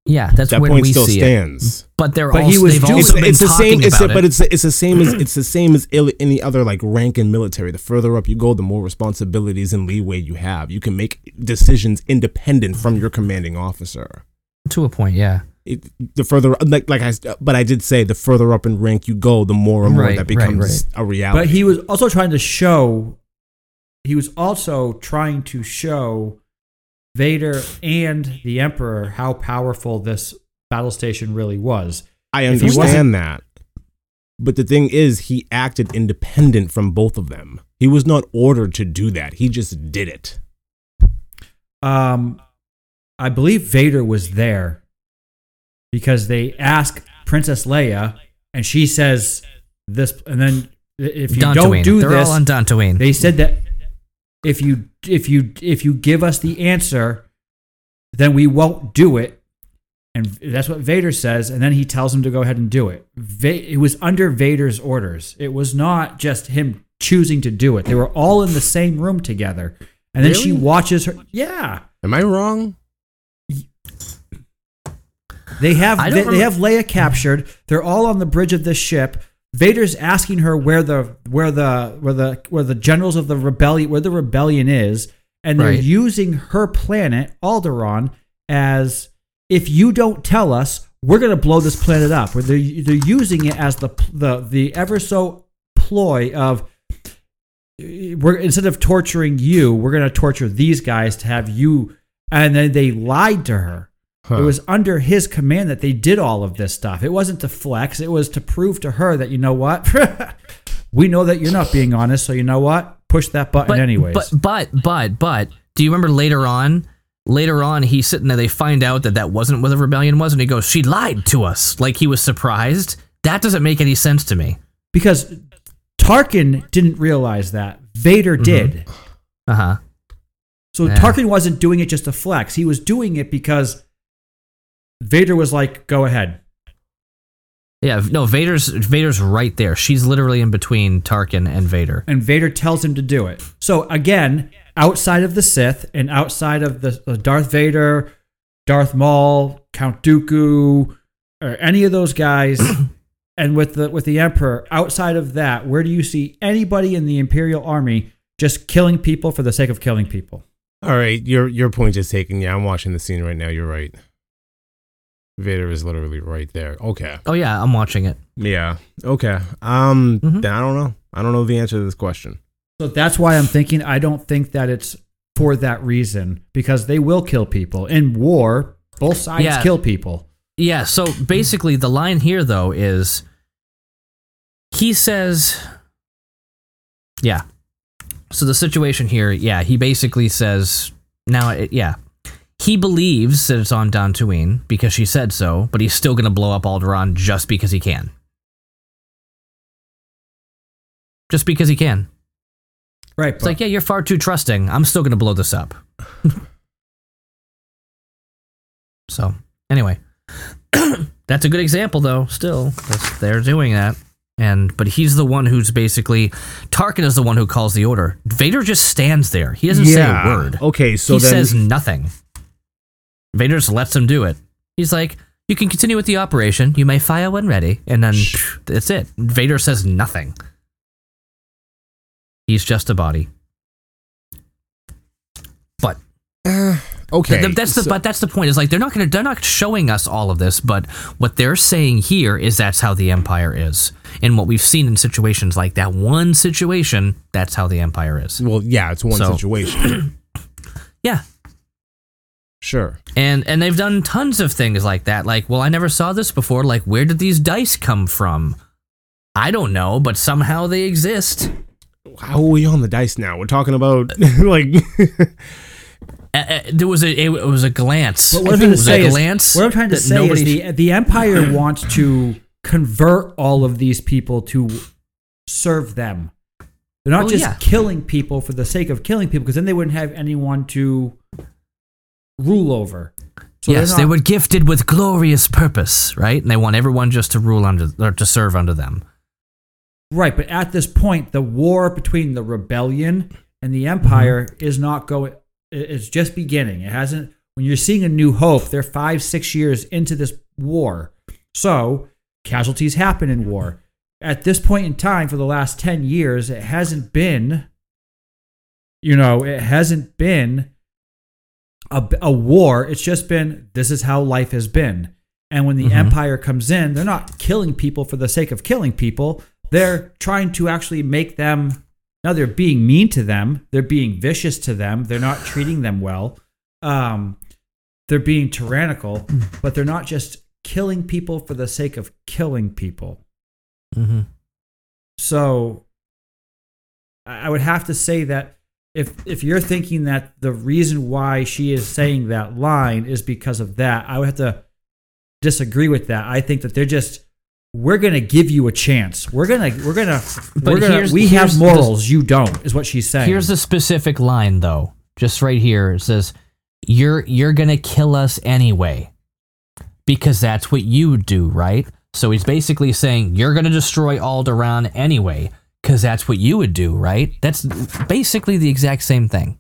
Yeah, that's That when point we still see it. stands. But they're But also he was they've doing- also It's, been it's the talking same. It's about it. but it's the, it's the same as it's the same as ill- any other like rank in military. The further up you go, the more responsibilities and leeway you have. You can make decisions independent from your commanding officer. To a point, yeah. it, the further like like I but I did say the further up in rank you go, the more and more Right, that right, becomes a reality. But he was also trying to show. He was also trying to show Vader and the Emperor how powerful this battle station really was. I if he understand that. But the thing is, he acted independent from both of them. He was not ordered to do that. He just did it. Um, I believe Vader was there because they ask Princess Leia, and she says this, and then if you don't do They're this, all on Dantooine. they said that if you if you if you give us the answer, then we won't do it. And that's what Vader says, and then he tells him to go ahead and do it. Va- it was under Vader's orders. It was not just him choosing to do it. They were all in the same room together. And then she watches her. Yeah, Am I wrong? They have they, don't they have Leia captured. They're all on the bridge of this ship. Vader's asking her where the where the where the where the generals of the rebellion where the rebellion is, and they're Right. using her planet Alderaan as if you don't tell us, we're going to blow this planet up. Where they're they're using it as the the the ever so ploy of we're instead of torturing you, we're going to torture these guys to have you. And then they lied to her. Huh. It was under his command that they did all of this stuff. It wasn't to flex. It was to prove to her that you know what, we know that you're not being honest. So you know what, push that button but, anyways. But but but but do you remember later on? Later on, he's sitting there. They find out that that wasn't what the rebellion was, and he goes, "She lied to us." Like he was surprised. That doesn't make any sense to me. because Tarkin didn't realize that Vader did. Uh huh. So Yeah. Tarkin wasn't doing it just to flex. He was doing it because Vader was like, "Go ahead." Yeah. No, Vader's Vader's right there. She's literally in between Tarkin and Vader. and Vader tells him to do it. So again, outside of the Sith and outside of the uh, Darth Vader, Darth Maul, Count Dooku, or any of those guys, and with the with the Emperor, outside of that, where do you see anybody in the Imperial Army just killing people for the sake of killing people? All right, your your point is taken. Yeah, I'm watching the scene right now. You're right. Vader is literally right there. Okay. Oh yeah, I'm watching it. Yeah. Okay. Um. Mhm. Then I don't know. I don't know the answer to this question. So that's why I'm thinking I don't think that it's for that reason because they will kill people in war. Both sides Yeah. kill people. Yeah, so basically the line here though is he says Yeah. So the situation here, yeah, he basically says now it, yeah. He believes that it's on Dantooine because she said so, but he's still going to blow up Alderaan just because he can. Just because he can. Right. It's like, yeah, you're far too trusting. I'm still going to blow this up. so, anyway, that's a good example, though. Still, that's, they're doing that, and but he's the one who's basically Tarkin is the one who calls the order. Vader just stands there. He doesn't say a word. Okay. So he says nothing. Vader just lets him do it. He's like, "You can continue with the operation. You may fire when ready," and then phew, that's it. Vader says nothing. He's just a body. But uh, okay. Th- that's the so- but that's the point. Is like they're not gonna they're not showing us all of this, but what they're saying here is that's how the empire is, and what we've seen in situations like that one situation, that's how the empire is. well, yeah, it's one So- situation. Yeah, sure. and and they've done tons of things like that. Like, well, I never saw this before. Like, where did these dice come from? I don't know, but somehow they exist. How are we on the dice now? We're talking about like. Uh, uh, there was a it, was a glance. What I I'm trying it to was say a is, glance what I'm trying to say nobody- is the the Empire wants to convert all of these people to serve them. They're not Well, just yeah. killing people for the sake of killing people, because then they wouldn't have anyone to rule over. So yes, not- they were gifted with glorious purpose, right? And they want everyone just to rule under or to serve under them. right. But at this point, the war between the rebellion and the Empire mm-hmm. is not going. It's just beginning. It hasn't. When you're seeing a New Hope, they're five, six years into this war. So casualties happen in war. At this point in time, for the last 10 years, it hasn't been, you know, it hasn't been a, a war. It's just been, this is how life has been. And when the Mhm. Empire comes in, they're not killing people for the sake of killing people. They're trying to actually make them, now they're being mean to them. They're being vicious to them. They're not treating them well. Um, they're being tyrannical, but they're not just killing people for the sake of killing people. Mm-hmm. So I would have to say that if if you're thinking that the reason why she is saying that line is because of that, I would have to disagree with that. I think that they're just we're gonna give you a chance. We're gonna we're gonna we're gonna we have the- morals, you don't, is what she's saying. Here's a specific line though, just right here. It says, "You're you're gonna kill us anyway, because that's what you do, right?" So he's basically saying you're gonna destroy Alderaan anyway, because that's what you would do, right? That's basically the exact same thing.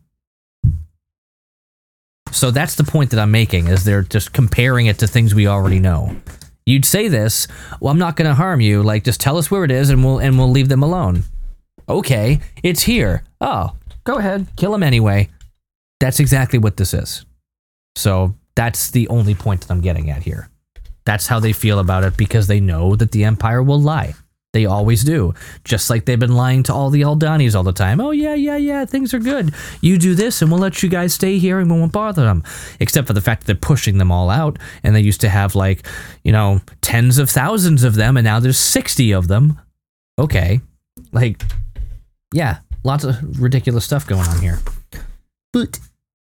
So that's the point that I'm making is they're just comparing it to things we already know. You'd say this, well, I'm not going to harm you. Like, just tell us where it is, and we'll and we'll leave them alone. Okay, it's here. Oh, go ahead, kill them anyway. That's exactly what this is. So that's the only point that I'm getting at here. That's how they feel about it because they know that the Empire will lie. They always do. Just like they've been lying to all the Aldhanis all the time. Oh, yeah, yeah, yeah, things are good. You do this and we'll let you guys stay here and we won't bother them. Except for the fact that they're pushing them all out. And they used to have like, you know, tens of thousands of them and now there's 60 of them. Okay. Like, yeah, lots of ridiculous stuff going on here. But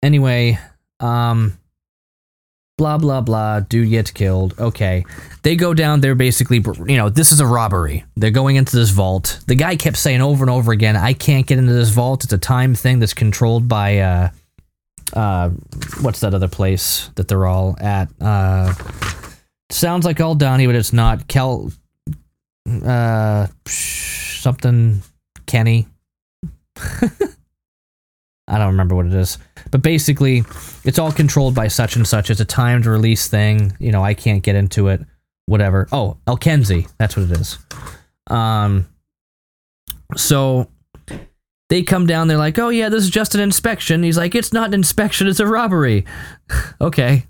anyway, um, blah blah blah dude gets killed. Okay. They go down there basically you know this is a robbery. They're going into this vault. The guy kept saying over and over again i can't get into this vault. It's a time thing that's controlled by uh uh what's that other place that they're all at? Uh sounds like all Donnie, but it's not. Cal uh something kenny I don't remember what it is. But basically, it's all controlled by such and such. It's a timed release thing. You know, I can't get into it. Whatever. Oh, Alkenzi. That's what it is. Um, so they come down. They're like, "Oh yeah, this is just an inspection." He's like, "It's not an inspection. It's a robbery." okay.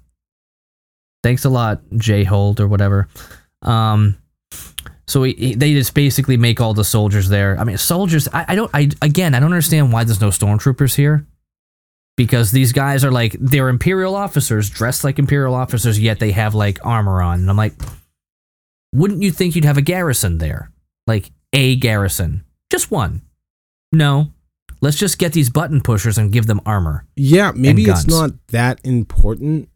Thanks a lot, Jayhold or whatever. Um, so he, he- they just basically make all the soldiers there. I mean, soldiers. I, I don't. I again, I don't understand why there's no stormtroopers here. Because these guys are like they're imperial officers dressed like imperial officers, yet they have like armor on. And I'm like, wouldn't you think you'd have a garrison there? Like a garrison, just one. No, let's just get these button pushers and give them armor. Yeah, maybe it's not that important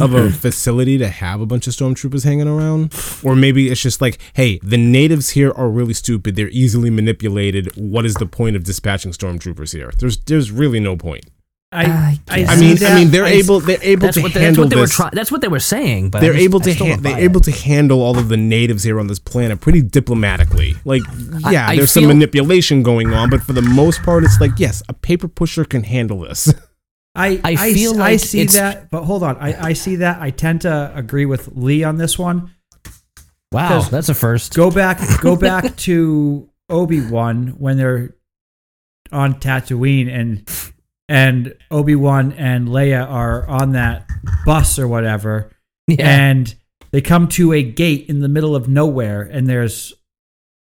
of a mm-hmm. facility to have a bunch of stormtroopers hanging around. Or maybe it's just like, hey, the natives here are really stupid. They're easily manipulated. What is the point of dispatching stormtroopers here? There's there's really no point. I, I I, guess. I see mean, that. I mean, they're I- able they're able to what, they, that's handle what they were this. trying. That's what they were saying. But they're just- able to ha- they're it. able to handle all of the natives here on this planet pretty diplomatically. Like, yeah, I there's some manipulation going on, but for the most part, it's like, yes, a paper pusher can handle this. I, I I, feel I like see it's- that, but hold on. I, I see that. I tend to agree with Lee on this one. Wow, that's a first. Go back, go back to Obi Wan when they're on Tatooine and and Obi Wan and Leia are on that bus or whatever, Yeah. and they come to a gate in the middle of nowhere, and there's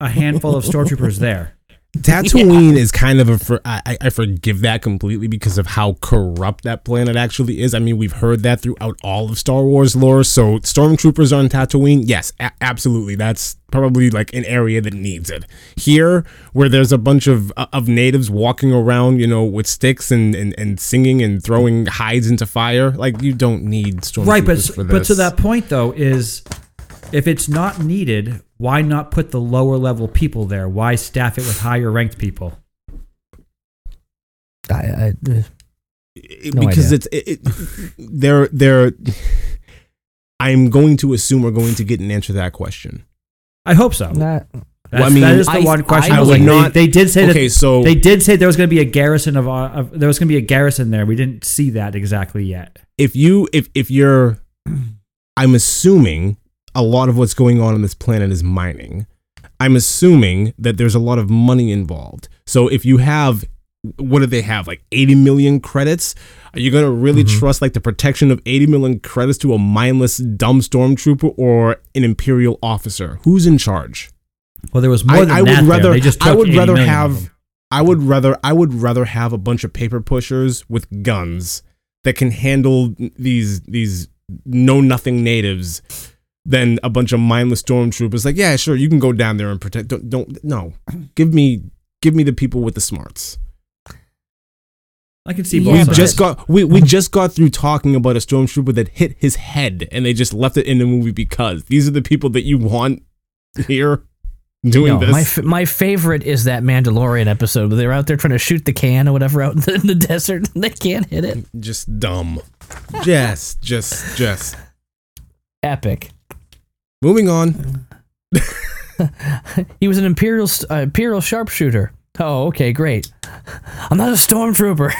a handful of stormtroopers there. Tatooine is kind of a for, I, I- forgive that completely because of how corrupt that planet actually is. I mean, we've heard that throughout all of Star Wars lore. So stormtroopers on Tatooine, yes, a- absolutely. That's probably like an area that needs it. Here, where there's a bunch of uh, of natives walking around, you know, with sticks and and, and singing and throwing hides into fire, like you don't need stormtroopers right, but but to that point though is if it's not needed, why not put the lower level people there? Why staff it with higher ranked people? I, I, uh, No because idea. it's it, it, they're they're I'm going to assume we're going to get an answer to that question. I hope so. that- Well, I mean, that is the I- one question. I I, was like, not- they, they did say Okay, that so they did say there was going to be a garrison of, uh, of there was going to be a garrison there. We didn't see that exactly yet. if you if if you're I'm assuming a lot of what's going on on this planet is mining. I'm assuming that there's a lot of money involved. So if you have what do they have like 80 million credits? Are you going to really Mhm. trust like the protection of 80 million credits to a mindless dumb stormtrooper or an imperial officer? Who's in charge? Well, there was more I- than I would that. there. rather- They just I would 80 rather have- I would rather I would rather have a bunch of paper pushers with guns that can handle these these know nothing natives than a bunch of mindless stormtroopers. Like, yeah, sure, you can go down there and protect. Don't, don't no. Give me give me the people with the smarts. I can see Yeah, both we sides. just got we, we just got through talking about a stormtrooper that hit his head and they just left it in the movie because these are the people that you want here doing No, this. my f- my favorite is that Mandalorian episode where they're out there trying to shoot the can or whatever out in the, in the desert and they can't hit it. just dumb. Just just just Epic. Moving on. He was an imperial uh, imperial sharpshooter. Oh, okay, great. I'm not a stormtrooper.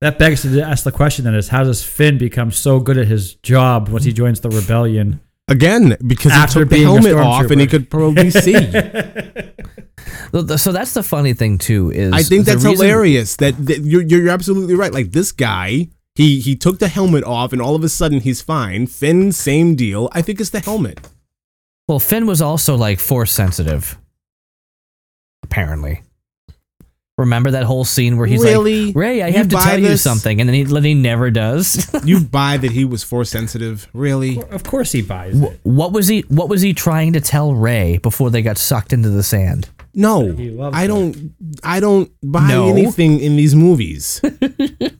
That begs to ask the question then is how does Finn become so good at his job once he joins the rebellion? Again, because After he took the being a helmet off and he could probably see. Th- th- so that's the funny thing too. Is I think that's reason- hilarious. That, that you're you're absolutely right. Like this guy, he he took the helmet off and all of a sudden he's fine. Finn, same deal. I think it's the helmet. Well, Finn was also like force sensitive. Apparently. Remember that whole scene where he's Really? like, "Rey, I You have to buy tell you something," and then he, then he never does. You buy that he was force sensitive? Really? Of course he buys it. what was he? What was he trying to tell Rey before they got sucked into the sand? No, I don't. I don't buy No. anything in these movies.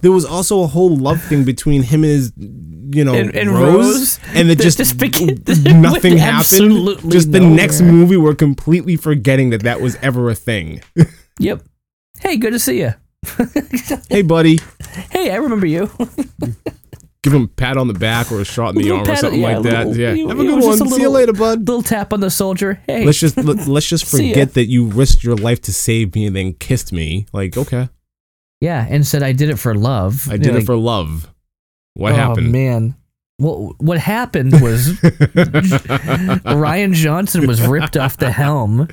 there was also a whole love thing between him and his, you know, And- and Rose, Rose? and it That just, nothing happened. absolutely Just the next movie, we're completely forgetting that that was ever a thing. Yep. Hey, good to see you. hey, buddy, Hey, I remember you. give him a pat on the back or a shot in the arm or something yeah, like that. little- yeah, it- have a good one. a See you later, bud. Little tap on the soldier. Hey. Let's just let, let's just forget that you risked your life to save me and then kissed me. Like, okay, yeah, and said I did it for love. I did Like, it for love. What oh, happened? man. Well, what happened was Rian Johnson was ripped off the helm,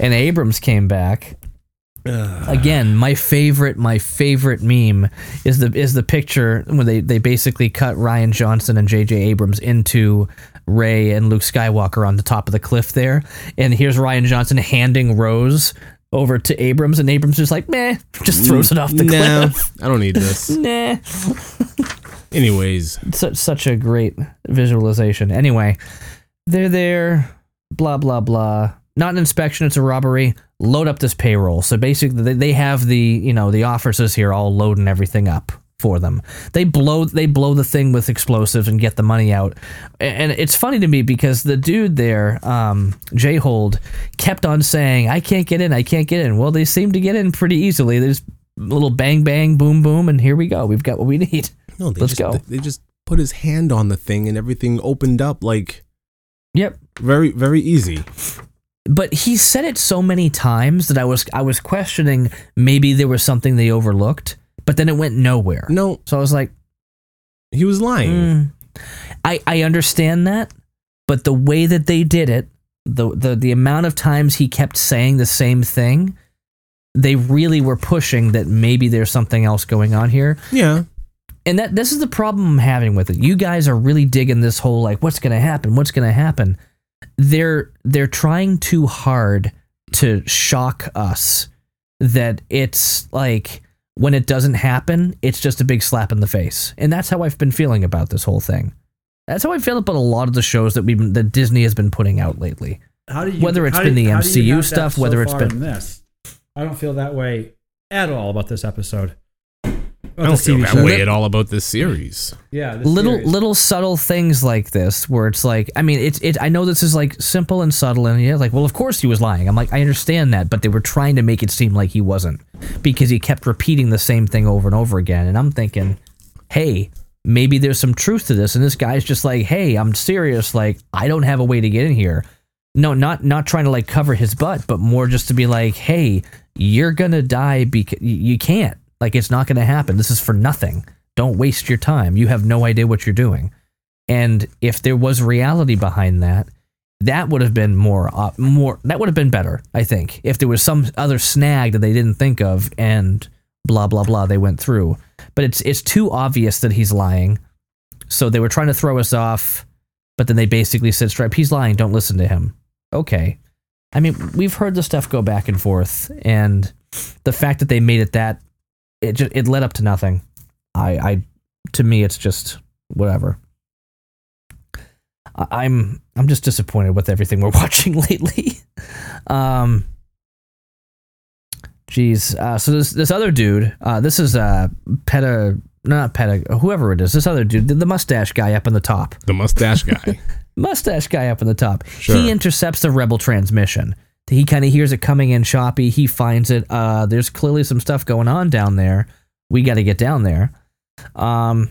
and Abrams came back. Again, my favorite, my favorite meme is the is the picture when they they basically cut Rian Johnson and J.J. Abrams into Rey and Luke Skywalker on the top of the cliff there, and here's Rian Johnson handing Rose over to Abrams, and Abrams just like meh, just throws it off the nah, cliff. I don't need this. Nah, Anyways, such such a great visualization. Anyway, they're there, blah blah blah. Not an inspection; it's a robbery. Load up this payroll. So basically, they, they have the you know the officers here all loading everything up for them. They blow they blow the thing with explosives and get the money out. And it's funny to me because the dude there, um, Jayhold, kept on saying, "I can't get in, I can't get in." Well, they seem to get in pretty easily. There's a little bang bang boom boom, and here we go. We've got what we need. no, they Let's just go. they just put his hand on the thing and everything opened up like Yep. very very easy. but he said it so many times that I was I was questioning maybe there was something they overlooked, but then it went nowhere. No, So I was like, he was lying. mm. I I understand that, but the way that they did it, the the the amount of times he kept saying the same thing, they really were pushing that maybe there's something else going on here. Yeah, And that this is the problem I'm having with it. You guys are really digging this whole like what's going to happen? What's going to happen? They're they're trying too hard to shock us that it's like when it doesn't happen, it's just a big slap in the face. And that's how I've been feeling about this whole thing. That's how I feel about a lot of the shows that we've that Disney has been putting out lately. How do you, Whether it's been do- the how do you MCU stuff, so whether it's been- this. I don't feel that way at all about this episode. I don't feel that way at all about this series. Yeah, this little series. little subtle things like this where it's like i mean it's it i know this is like simple and subtle and yeah like well of course he was lying. I'm like i understand that but they were trying to make it seem like he wasn't because he kept repeating the same thing over and over again. And i'm thinking hey maybe there's some truth to this. And this guy's just like hey i'm serious. Like i don't have a way to get in here. No not not trying to like cover his butt but more just to be like hey you're gonna die because you can't like it's not gonna happen. This is for nothing. Don't waste your time. You have no idea what you're doing. And if there was reality behind that that would have been more more that would have been better i think. If there was some other snag that they didn't think of and blah blah blah they went through. But it's it's too obvious that he's lying. So they were trying to throw us off but then they basically said stripe he's lying. Don't listen to him. Okay. I mean we've heard the stuff go back and forth and the fact that they made it that it just it led up to nothing i i to me it's just whatever I- i'm i'm just disappointed with everything we're watching lately um Jeez. Uh, so this this other dude, uh, this is uh, Peta, no, not Peta, whoever it is. This other dude, the, the mustache guy up in the top, The mustache guy. mustache guy up in the top. Sure. He intercepts the rebel transmission. He kind of hears it coming in choppy. He finds it. Uh, there's clearly some stuff going on down there. We got to get down there. Um,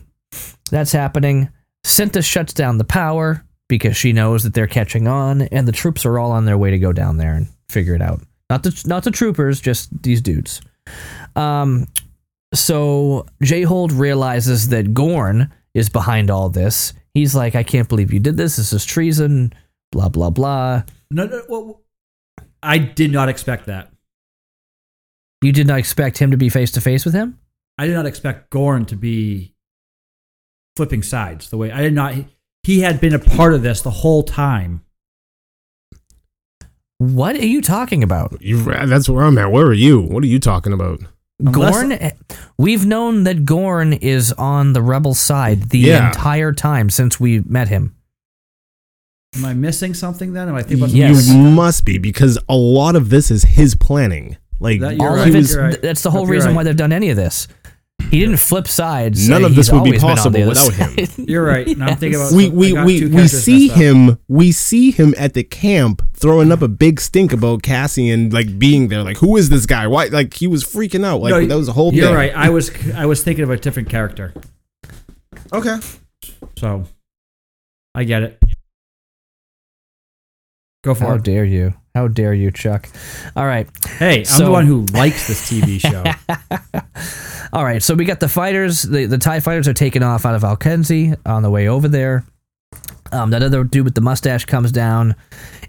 that's happening. Cinta shuts down the power because she knows that they're catching on, and the troops are all on their way to go down there and figure it out. Not the not the troopers, just these dudes. Um, so Jayhold realizes that Gorn is behind all this. He's like, I can't believe you did this. This is treason. Blah blah blah. No, no, well, I did not expect that. You did not expect him to be face to face with him. I did not expect Gorn to be flipping sides the way I did not. He had been a part of this the whole time. What are you talking about? You, that's where I'm at. Where are you? What are you talking about? Unless- Gorn, we've known that Gorn is on the rebel side the Yeah. entire time since we met him. Am I missing something then? Am I thinking about Yes. You must be because a lot of this is his planning. Like That- All right. of he was, You're right. that's the whole You're reason right. why they've done any of this. He didn't flip sides. None of this would be always been on possible the other without him. You're right. And I'm thinking about we we we, we see messed up. him we see him at the camp throwing up a big stink about Cassian like being there like who is this guy why like he was freaking out like No, that was the whole You're thing right. I was I was thinking of a different character. okay So I get it. Go for How it. How dare you? How dare you, Chuck? All right. Hey, I'm the one who likes this TV show. All right, so we got the fighters. The, the TIE fighters are taking off out of Alkenzi on the way over there. Um, that other dude with the mustache comes down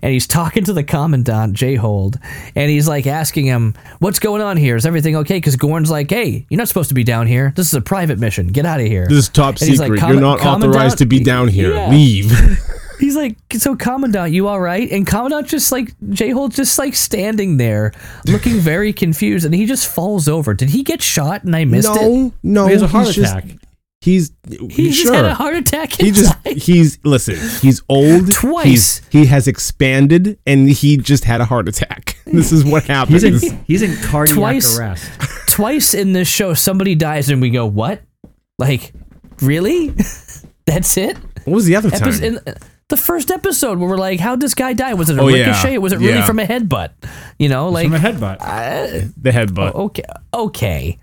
and he's talking to the commandant, Jayhold, and he's like asking him, What's going on here? Is everything okay? Because Gorn's like, Hey, you're not supposed to be down here. This is a private mission. Get out of here. this is top And he's like, secret you're not Commandant?" authorized to be down here Yeah. leave He's like, So, Commandant, you all right? And Commandant just like, Jayhold just like standing there looking very confused and he just falls over. Did he get shot and I missed it? no no he has a heart he's just- attack. he's He just sure had a heart attack. he just inside. he's listen he's old Twice. he's, he has expanded and he just had a heart attack this is what happens He's in he's in cardiac Twice. arrest. twice in this show somebody dies and we go what like really that's it what was the other time Epis- in the first episode where we're like how'd this guy die was it a Oh, yeah. ricochet was it really Yeah. from a headbutt you know like from a headbutt. uh, the headbutt okay okay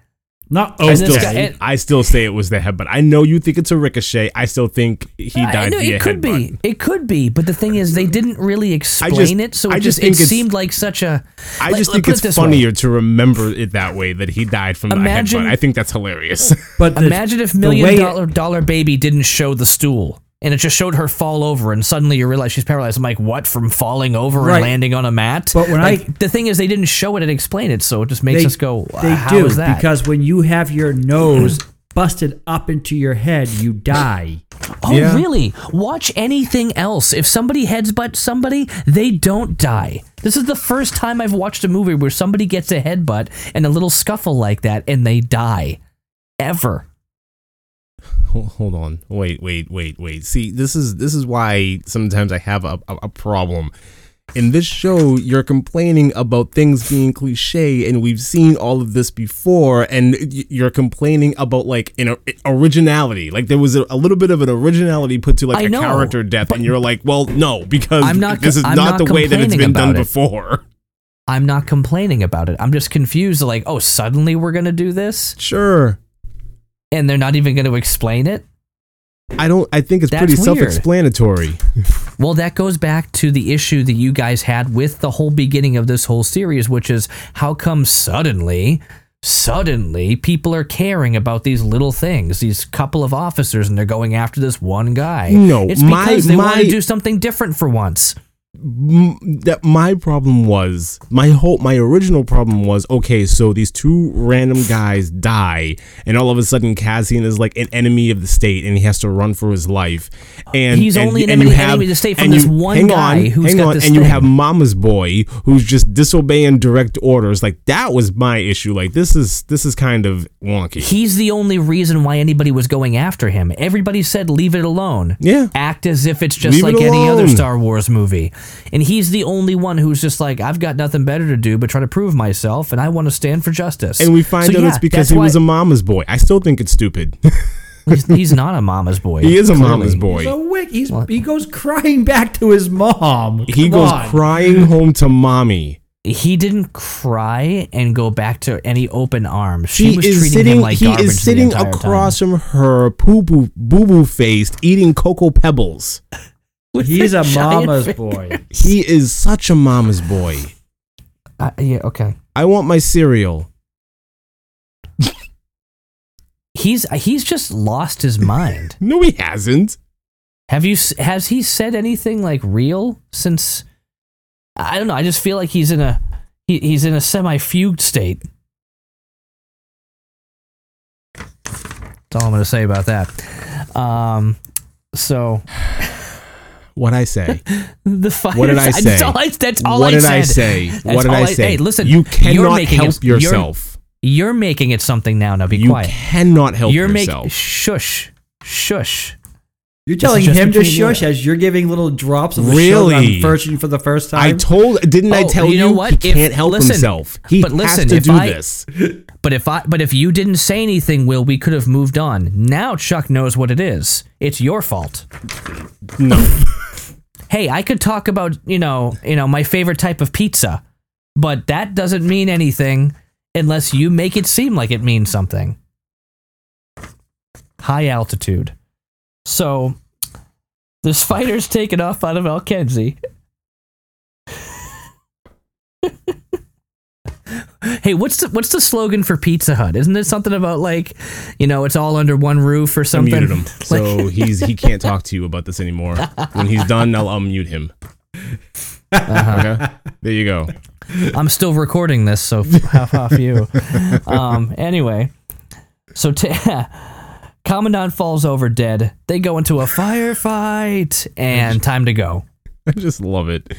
Not I And still, this say, guy- and- I still say it was the headbutt. I know you think it's a ricochet. I still think he I died know, via it could headbutt. be it could be but the thing is they didn't really explain it so it I just, just think it it's- seemed like such a I like, just think put it it's this way. funnier to remember it that way that he died from Imagine- the headbutt. I think that's hilarious. but the- Imagine if the million way- dollar dollar baby didn't show the stool and it just showed her fall over and suddenly you realize she's paralyzed. I'm like, what from falling over Right. and landing on a mat? But when Like, I- the thing is they didn't show it and explain it, so it just makes they, us go, they how do is that? because when you have your nose busted up into your head, you die. oh Yeah. really? Watch anything else. If somebody headbutts somebody, they don't die. This is the first time I've watched a movie where somebody gets a headbutt and a little scuffle like that and they die. Ever. Hol- Hold on. Wait, wait, wait, wait. See, this is this is why sometimes I have a, a, a problem. In this show, you're complaining about things being cliche, and we've seen all of this before, and you're complaining about like an originality. Like there was a, a little bit of an originality put to like I a know, character death, and you're like, well, no, because I'm not- this is I'm not, not the way that it's been done it. before. I'm not complaining about it. I'm just confused. Like, oh, suddenly we're gonna do this, Sure. And they're not even gonna explain it. I don't. I think it's That's pretty weird. self-explanatory. Well, that goes back to the issue that you guys had with the whole beginning of this whole series, which is how come suddenly, suddenly people are caring about these little things, these couple of officers, and they're going after this one guy. No, it's my- because they want to do something different for once. That my problem was my whole my original problem was okay so these two random guys die and all of a sudden Cassian is like an enemy of the state and he has to run for his life and He's and, only an enemy- have, enemy of the state from this you- one guy on, who's got on, this and you have Mama's boy who's just disobeying direct orders like that was my issue like this is this is kind of wonky He's the only reason why anybody was going after him. Everybody said, leave it alone. Yeah. Act as if it's just Leave it like any other. Star Wars movie. And he's the only one who's just like, I've got nothing better to do but try to prove myself, and I want to stand for justice. And we find So, out yeah, it's because he why- was a mama's boy. I still think it's stupid. he's, he's not a mama's boy. he is a clearly. mama's boy. He's a wick. He's he goes crying back to his mom. he goes on. crying home to mommy. He didn't cry and go back to any open arms. She He was is treating sitting. him like he garbage is sitting the across time. from her, poo boo boo boo faced, eating cocoa pebbles. He's the a mama's boy. He is such a mama's boy. Uh, yeah, okay. I want my cereal. He's he's just lost his mind. No, he hasn't. Have you has he said anything like real since? I don't know. I just feel like he's in a he, he's in a semi fugue state. That's all I'm going to say about that. Um, so What I say? the fire. What did I say? That's all I, that's all what I did said. I say? That's what did all I say? Hey, listen. you you're cannot making help it- you're- yourself. You're, making it something now. Now be You quiet. You cannot help you're making yourself. shush, shush. You're telling him to between you shush as you're giving little drops of the Really? sugar first for the first time. I told. Didn't I Oh, tell you you? know what? He If- can't help listen, himself. He but has to do I- this. But if I but if you didn't say anything, Will, we could have moved on. Now Chuck knows what it is. It's your fault. No. Hey, I could talk about, you know, you know, my favorite type of pizza, but that doesn't mean anything unless you make it seem like it means something. High altitude. So this fighter's taken off out of Alkenzi. Hey, what's the what's the slogan for Pizza Hut? Isn't it something about like, you know, it's all under one roof or I something? muted him, Like- so he's he can't talk to you about this anymore. When he's done, I'll unmute him. Uh-huh. Okay, there you go. I'm still recording this, so half off you. Um, anyway, so t- Commandant falls over dead. They go into a firefight, and time to go. I just love it.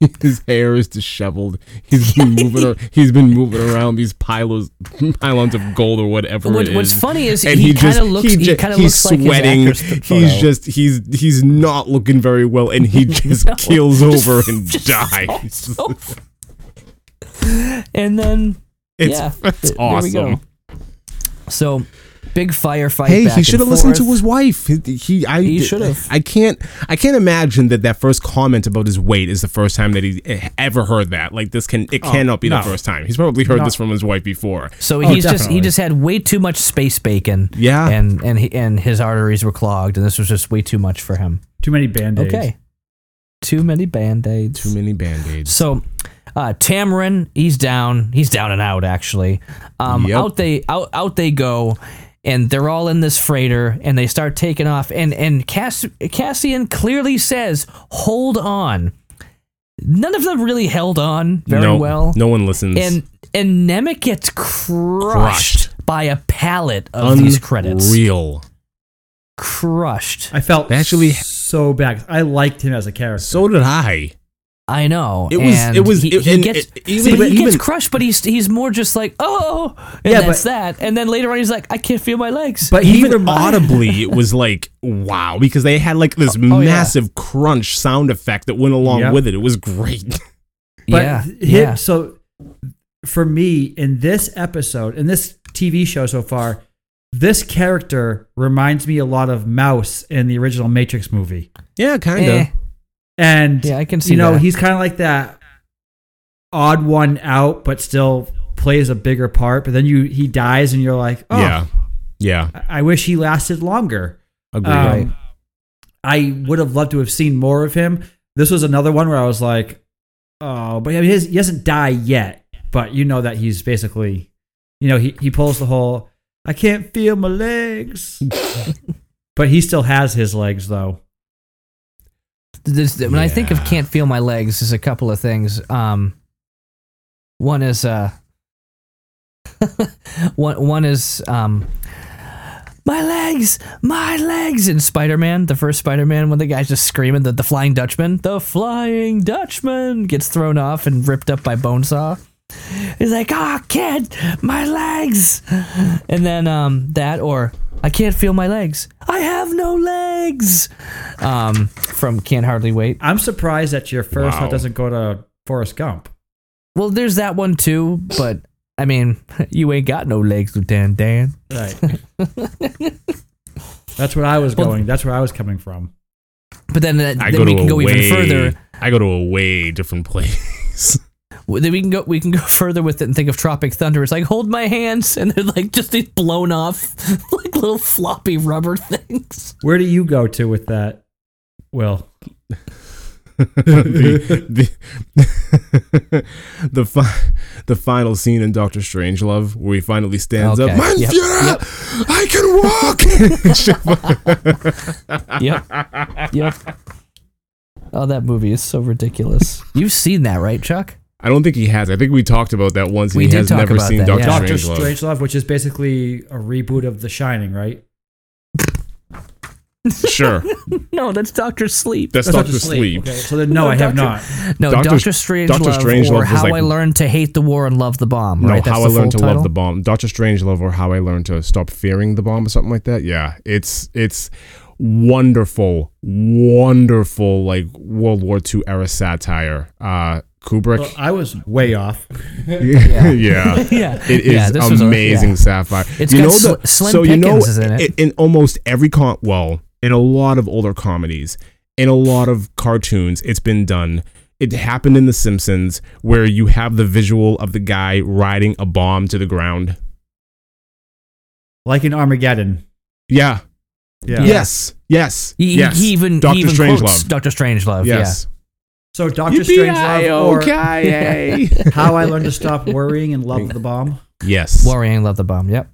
His hair is disheveled. He's been moving. he's been moving around these pylons, pylons of gold or whatever What, what's funny is and he, he, kind of looks. He, ju- kind of he's looks like sweating. his he's just he's he's not looking very well, and he just No, keels just- over and just dies. and then It's yeah, it's th- there we go. awesome. So big firefight. Hey, back he should have listened to his wife. He, he I He should've. I can't I can't imagine that that first comment about his weight is the first time that he eh, ever heard that. Like this can it Oh, cannot be no. the first time. He's probably heard No. this from his wife before. So Oh, he's just he just had way too much space bacon. Yeah. and and he, and his arteries were clogged, and this was just way too much for him. Too many band-aids. Okay, too many band aids. Too many band-aids. So, uh, Taramyn, he's down. He's down and out. Actually, um, Yep. out they out out they go, and they're all in this freighter, and they start taking off. And and Cass, Cassian clearly says, "Hold on." None of them really held on very no, well, No one listens. and and Nemik gets crushed, Crushed. by a pallet of these credits. Real. Crushed. I felt Actually- so bad. I liked him as a character. So did I. I know. It was- and it was- He, it- he gets, it- even- see, but he even- gets crushed, but he's he's more just like oh, and Yeah, that's but- that. And then later on, he's like, I can't feel my legs. but he Even audibly, it was like wow because they had like this Oh, yeah. massive crunch sound effect that went along Yeah. with it. It was great. But yeah, hi- yeah. So for me, in this episode, in this TV show so far, this character reminds me a lot of Mouse in the original Matrix movie. yeah, kind of. Eh, And yeah, I can see you know, that. he's kind of like that odd one out, but still plays a bigger part. But then you he dies, and you're like, oh, Yeah, yeah, I I wish he lasted longer. agreed. Um, Right. I would have loved to have seen more of him. This was another one where I was like, oh, but I mean, he, has, he doesn't die yet. But you know that he's basically, you know, he, he pulls the whole, I can't feel my legs. but he still has his legs, though. This- when I think of can't feel my legs, there's a couple of things. Um, one is uh, one one is um, my legs, my legs in Spider-Man, the first Spider-Man, when the guy's just screaming that the Flying Dutchman, the Flying Dutchman, gets thrown off and ripped up by Bonesaw. He's like, ah, kid, my legs. And then um, that, or I can't feel my legs. I have no legs. legs um, from Can't Hardly Wait. I'm surprised that your first Wow. thought doesn't go to Forrest Gump. Well, there's that one too, but I mean, you ain't got no legs, Lieutenant Dan. Dan. Right. That's what I was Well- going. That's where I was coming from. But then, uh, I then go we to can a go way, even further. I go to a way different place. Then we can go. We can go further with it and think of Tropic Thunder. It's like hold my hands, and they're like just these blown off, like little floppy rubber things. Where do you go to with that? Well. the the the, fi- the final scene in Doctor Strangelove where he finally stands Okay. up. Mein Yep. Führer, I can walk. Yep. yep. Oh, that movie is so ridiculous. You've seen that, right, Chuck? I don't think he has. I think we talked about that once. We he did has talk never about seen that, Doctor yeah. Doctor Strangelove. Strangelove, which is basically a reboot of The Shining, right? Sure, No, that's Doctor Sleep. that's Doctor Sleep. Okay, so then no, No, I have Doctor- not. No, Doctor- Doctor Strangelove, Doctor Strangelove or How like- I Learned to Hate the War and Love the Bomb. No, right? That's how I learned to full love the bomb. Doctor Strangelove or How I Learned to Stop Fearing the Bomb or something like that. Yeah, it's it's wonderful, wonderful like World War II era satire. Uh, Kubrick. Well, I was way off. yeah. yeah, It is yeah, this was a- amazing yeah. sapphire. It's you got know Sl- the, Slim so you know Pickens is in it. in almost every con well, in a lot of older comedies, in a lot of cartoons, it's been done. It happened in The Simpsons where you have the visual of the guy riding a bomb to the ground. Like in Armageddon. Yeah. Yeah. Yes. Yes. He, yes. he even Doctor he even Strangelove. quotes Doctor Strangelove. Yes. So Doctor Strangelove or okay. How I Learned to Stop Worrying and Love the Bomb. yes. Yeah, Worrying Love the Bomb. Yep.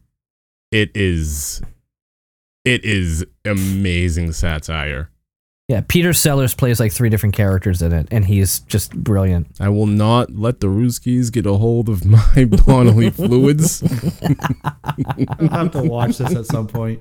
It is. It is amazing satire. Yeah, Peter Sellers plays like three different characters in it, and he's just brilliant. I will not let the Ruskies get a hold of my bodily fluids. I'll have to watch this at some point.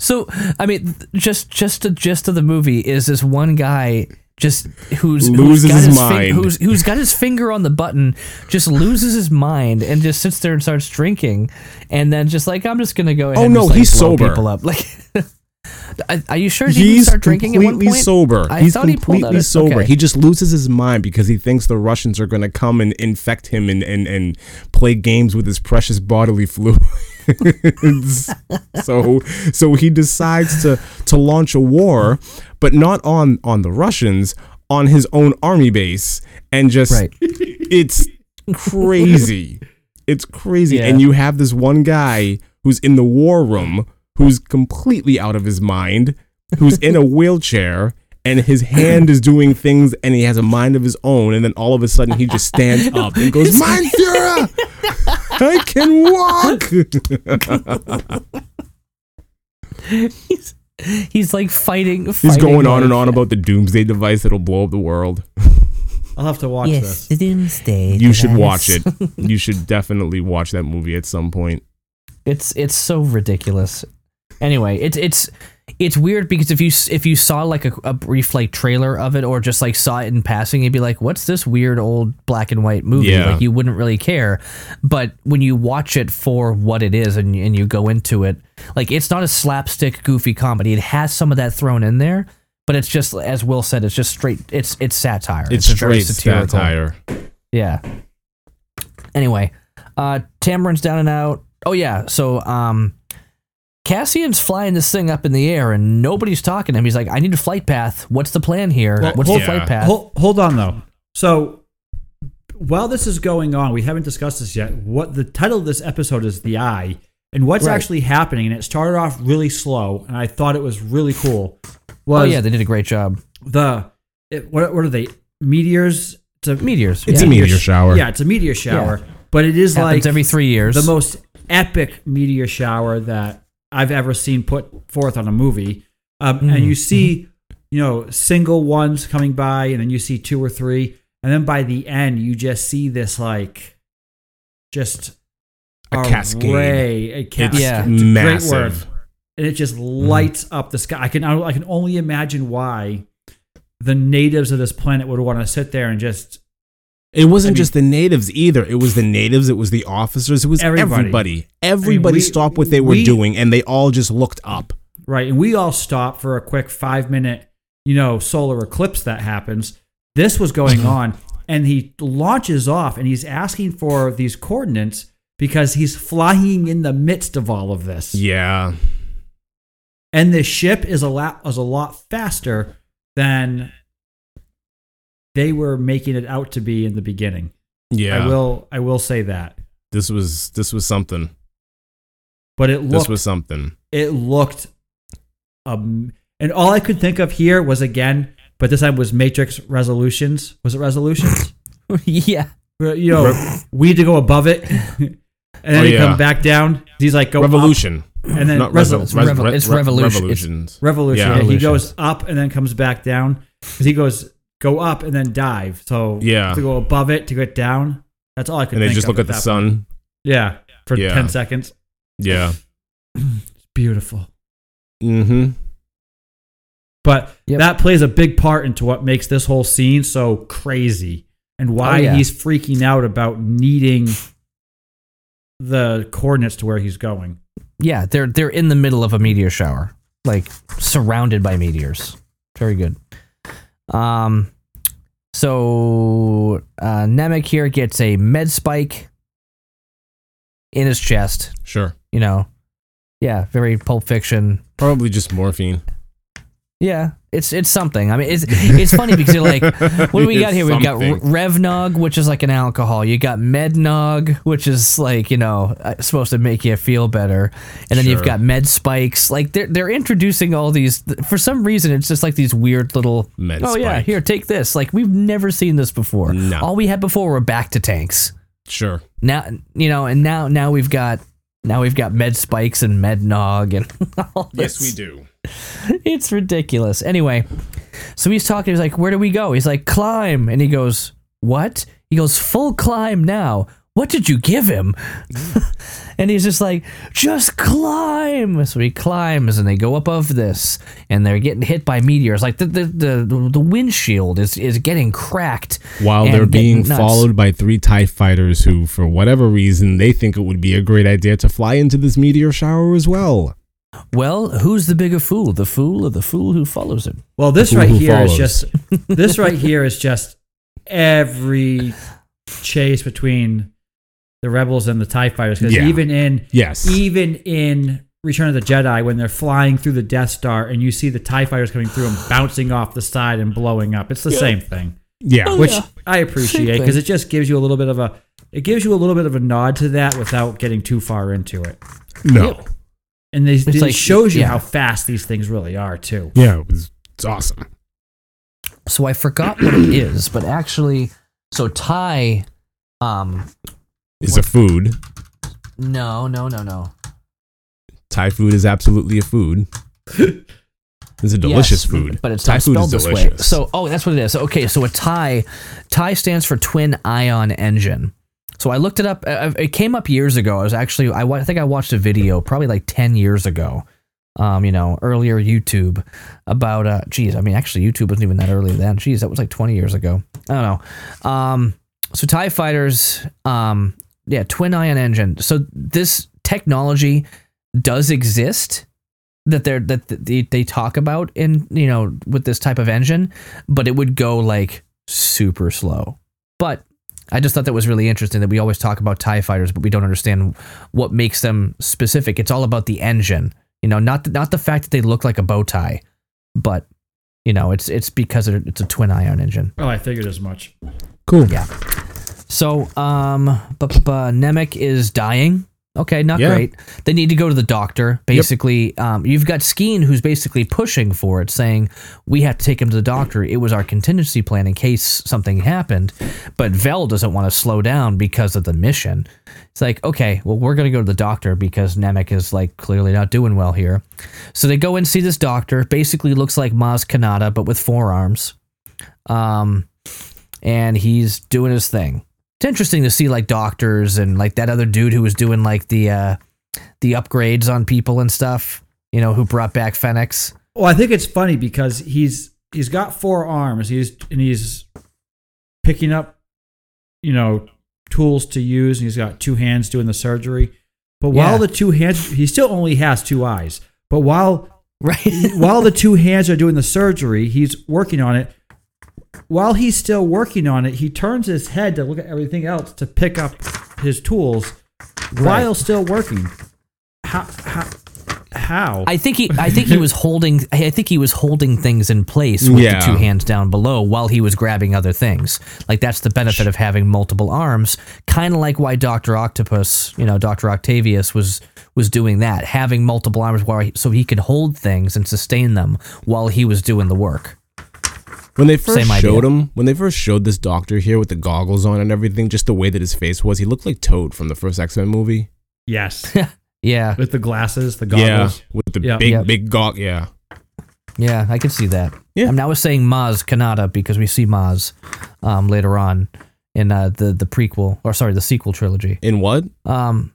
So, I mean, just just the gist of the movie is this one guy just who's Loses who's got his his, mind. who's who's got his finger on the button, just loses his mind and just sits there and starts drinking, and then just like I'm just gonna go ahead. Oh, and no, just, like, he's sober. People up. Like, are- you sure he He's start drinking at one completely point? sober. I He's thought he pulled completely out sober. okay. He just loses his mind because he thinks the Russians are going to come and infect him and, and, and play games with his precious bodily fluids. so so he decides to to launch a war, but not on on the Russians, on his own army base, and just Right. it's crazy. It's crazy. Yeah. And you have this one guy who's in the war room who's completely out of his mind, who's in a wheelchair, and his hand is doing things and he has a mind of his own. And then all of a sudden he just stands up and goes, Mein Führer! I can walk! he's, he's like fighting. He's fighting, going on like- and on about the doomsday device that'll blow up the world. I'll have to watch Yes, this. the doomsday. You should watch it. You should definitely watch that movie at some point. It's it's so ridiculous. Anyway, it's it's it's weird because if you if you saw like a, a brief like trailer of it or just like saw it in passing, you'd be like, "What's this weird old black and white movie?" Yeah. Like you wouldn't really care. But when you watch it for what it is and and you go into it, like it's not a slapstick goofy comedy. It has some of that thrown in there, but it's just as Will said, it's just straight. It's it's satire. It's, a very straight satire. yeah. Anyway, uh Taramyn's down and out. Oh yeah, so um Cassian's flying this thing up in the air and nobody's talking to him. He's like, I need a flight path. What's the plan here? Well, What's hold- the flight Yeah. path? Hold, hold on though. So while this is going on, we haven't discussed this yet. What the title of this episode is The Eye. And what's Right. actually happening, and it started off really slow, and I thought it was really cool. Oh, was oh yeah, they did a great job. the it, what, what are they? Meteors? It's a Meteors. It's yeah. a meteor shower. Yeah, it's a meteor shower. But it is Happens like every three years. the most epic meteor shower that I've ever seen put forth on a movie. Um, And Mm-hmm. you see, you know, single ones coming by, and then you see two or three, and then by the end, you just see this like, just A cascade. array, a cascade. Yeah. It's a great word. Massive. and it just lights up the sky. I can I can only imagine why the natives of this planet would want to sit there and just It wasn't I mean- just the natives either. It was the natives. It was the officers. It was Everybody. everybody. Everybody, we- stopped what they were we- doing, and they all just looked up. right? And we all stopped for a quick five minute, you know, solar eclipse that happens. This was going on, and he launches off and he's asking for these coordinates because he's flying in the midst of all of this. Yeah. And the ship is a lot is a lot faster than they were making it out to be in the beginning. Yeah. I will I will say that. This was this was something. But it This was something. it looked um and all I could think of here was again, but this time was Matrix Resolutions. Was it Resolutions? yeah. Where, you know, we need to go above it. and then Oh, he yeah. come back down. He's like go up, Revolution. and then Not resol- resol- it's revo- res- it's revolution. Revolutions. Revolution. Yeah. Yeah, he goes up and then comes back down. 'Cause he goes go up and then dive. So Yeah. to go above it to get down. That's all I could. and they just of look at the that sun. point. Yeah, for Yeah. ten seconds. Yeah. It's beautiful. Mm-hmm. But Yep. that plays a big part into what makes this whole scene so crazy and why Oh, yeah. he's freaking out about needing the coordinates to where he's going. Yeah, they're they're in the middle of a meteor shower, like surrounded by meteors. Very good. Um, so uh, Nemik here gets a med spike in his chest. Sure. You know, yeah, very Pulp Fiction. Probably just morphine. Yeah, it's it's something. I mean, it's it's funny because you're like, what do we got here? We've got. Revnog, which is like an alcohol. You got Mednog, which is like you know uh, supposed to make you feel better, and then you've got Med Spikes. Like they're they're introducing all these for some reason. It's just like these weird little. Med oh yeah, here take this. Like we've never seen this before. No. All we had before were bacta tanks. Sure. Now you know, and now now we've got. Now we've got med spikes and Mednog and all Yes, we do. it's ridiculous. Anyway, so he's talking. He's like, "Where do we go?" He's like, "Climb," and he goes, "What?" He goes, "Full climb now." What did you give him? and he's just like, "Just climb." So he climbs, and they go above this, and they're getting hit by meteors. Like the the the, the windshield is is getting cracked While they're being nuts. followed by three TIE fighters who, for whatever reason, they think it would be a great idea to fly into this meteor shower as well. Well, who's the bigger fool, the fool or the fool who follows him? Well, this right who here is follows? just this right here is just every chase between the rebels and the Tie Fighters. Because Yeah. even in Yes. even in Return of the Jedi, when they're flying through the Death Star and you see the Tie Fighters coming through and bouncing off the side and blowing up, it's the same thing. yeah. Oh, Which yeah. I appreciate because it just gives you a little bit of a it gives you a little bit of a nod to that without getting too far into it. No. And they, it like- shows you yeah. how fast these things really are too. Yeah, it was, it's awesome. so I forgot what it is, but actually, so Thai, um, It's a food. no, no, no, no. Thai food is absolutely a food. It's a delicious Yes, food. but it's Thai not food spelled is this way. delicious. So, oh, that's what it is. Okay, so a Thai, Thai stands for twin ion engine. So I looked it up. uh, It came up years ago. I was actually, I, I think I watched a video probably like ten years ago. Um, you know, earlier YouTube about uh, geez, I mean, actually, YouTube wasn't even that early then. Geez, that was like twenty years ago. I don't know. Um, so Tie Fighters, um, yeah, twin ion engine. So this technology does exist that they're that they, they talk about in you know with this type of engine, but it would go like super slow. But I just thought that was really interesting that we always talk about Tie Fighters, but we don't understand what makes them specific. It's all about the engine, you know, not the, not the fact that they look like a bow tie, but you know, it's it's because it's a twin ion engine. Oh, I figured as much. cool. Yeah. So, um, but, but, but Nemik is dying. Okay, not Yeah. great. They need to go to the doctor. Basically, um, you've got Skeen who's basically pushing for it, saying we have to take him to the doctor. It was our contingency plan in case something happened. But Vel doesn't want to slow down because of the mission. It's like, okay, well, we're gonna go to the doctor because Nemik is like clearly not doing well here. So they go and see this doctor. Basically, looks like Maz Kanata but with forearms. Um, and he's doing his thing. It's interesting to see like doctors and like that other dude who was doing like the uh the upgrades on people and stuff, you know, who brought back Fennec. Well, I think it's funny because he's he's got four arms. He's and he's picking up, you know, tools to use. And he's got two hands doing the surgery. But while Yeah. the two hands, he still only has two eyes. But while Right. while the two hands are doing the surgery, he's working on it. While he's still working on it, he turns his head to look at everything else to pick up his tools while still working. How? How? how? I think he I think he was holding I think he was holding things in place with Yeah. the two hands down below while he was grabbing other things. Like that's the benefit of having multiple arms, kind of like why Dr. Octopus, you know, Dr. Octavius was was doing that, having multiple arms while he, so he could hold things and sustain them while he was doing the work. When they first Same idea. showed him, when they first showed this doctor here with the goggles on and everything, just the way that his face was, he looked like Toad from the first X Men movie. yes, Yeah. with the glasses, the Yeah, goggles. with the Yep. big, Yep. big gog. Yeah, Yeah, I can see that. Yeah. I'm now saying Maz Kanata because we see Maz um, later on in uh, the the prequel or sorry, the sequel trilogy. in what? Um,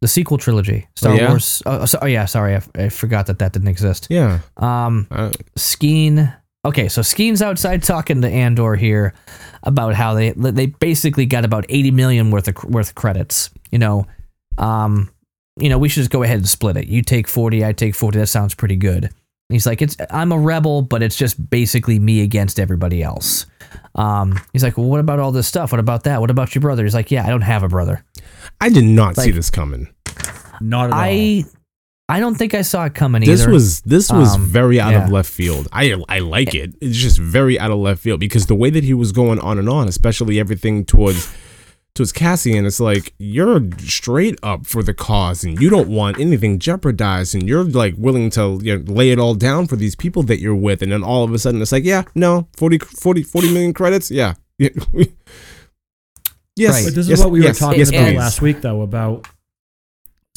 the sequel trilogy, Star Oh, yeah? Wars. Oh, so, oh yeah, sorry, I, I forgot that that didn't exist. Yeah, Um, uh, Skeen. Okay, so Skeen's outside talking to Andor here about how they they basically got about eighty million worth of worth of credits. You know, um, you know, we should just go ahead and split it. You take forty, I take forty. That sounds pretty good. He's like, it's I'm a rebel, but it's just basically me against everybody else. Um, he's like, well, what about all this stuff? What about that? What about your brother? He's like, yeah, I don't have a brother. I did not see this coming. Not at all. I I don't think I saw it coming This either. was this was Um, very out yeah. of left field. I I like it. It's just very out of left field because the way that he was going on and on, especially everything towards towards Cassian, it's like you're straight up for the cause and you don't want anything jeopardized and you're like willing to you know, lay it all down for these people that you're with and then all of a sudden it's like yeah no 40 40, 40 million credits yeah Yeah. yes Right. But this is yes, what we yes, were talking yes, about please. last week, though, about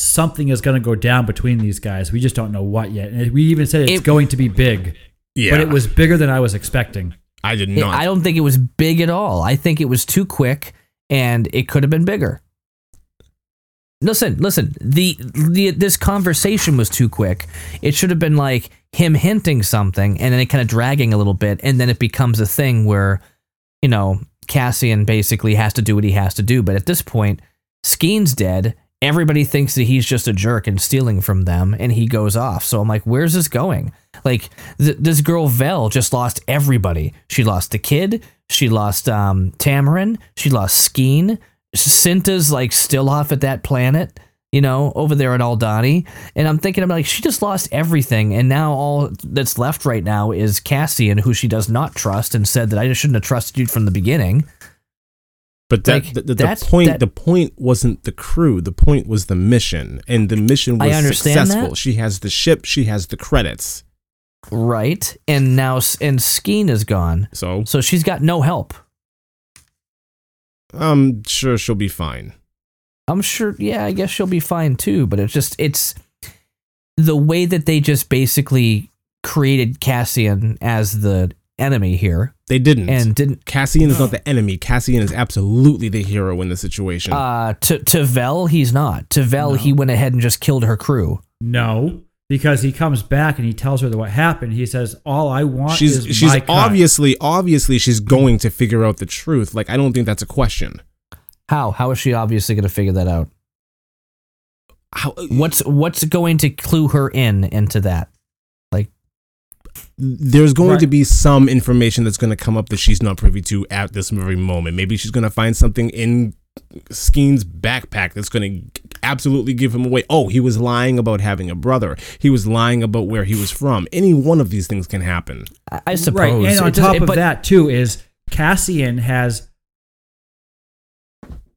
something is going to go down between these guys. We just don't know what yet. And we even said it's It- going to be big, yeah but it was bigger than I was expecting. I did It- not I don't think it was big at all. I think it was too quick, and it could have been bigger. Listen, listen. The, the this conversation was too quick. It should have been like him hinting something, and then it kind of dragging a little bit, and then it becomes a thing where, you know, Cassian basically has to do what he has to do. But at this point, Skeen's dead. Everybody thinks that he's just a jerk and stealing from them, and he goes off. So I'm like, where's this going? Like th- this girl Vel just lost everybody. She lost the kid. She lost um, Taramyn. She lost Skeen. Cinta's like still off at that planet, you know, over there at Aldhani. And I'm thinking, I'm like, she just lost everything, and now all that's left right now is Cassian, who she does not trust, and said that I just shouldn't have trusted you from the beginning. But that, Like, the, the, that's- point that- the point wasn't the crew. The point was the mission, and the mission was successful. that. She has the ship. She has the credits. Right, and now and Skeen is gone, So so she's got no help. I'm sure she'll be fine. I'm sure. Yeah, I guess she'll be fine too. But it's just it's the way that they just basically created Cassian as the enemy here They didn't. and didn't Cassian is not the enemy. Cassian is absolutely the hero in the situation. uh to to Vel he's not to Vel No. he went ahead and just killed her crew No, because he comes back and he tells her that what happened. He says, "All I want she's is she's my cut." obviously obviously she's going to figure out the truth. Like I don't think that's a question. how how is she obviously going to figure that out How, what's what's going to clue her in into that there's going Right. to be some information that's going to come up that she's not privy to at this very moment. Maybe she's going to find something in Skeen's backpack that's going to absolutely give him away. Oh, he was lying about having a brother. He was lying about where he was from. Any one of these things can happen. I, I suppose Right, and on top of but- that too is Cassian has,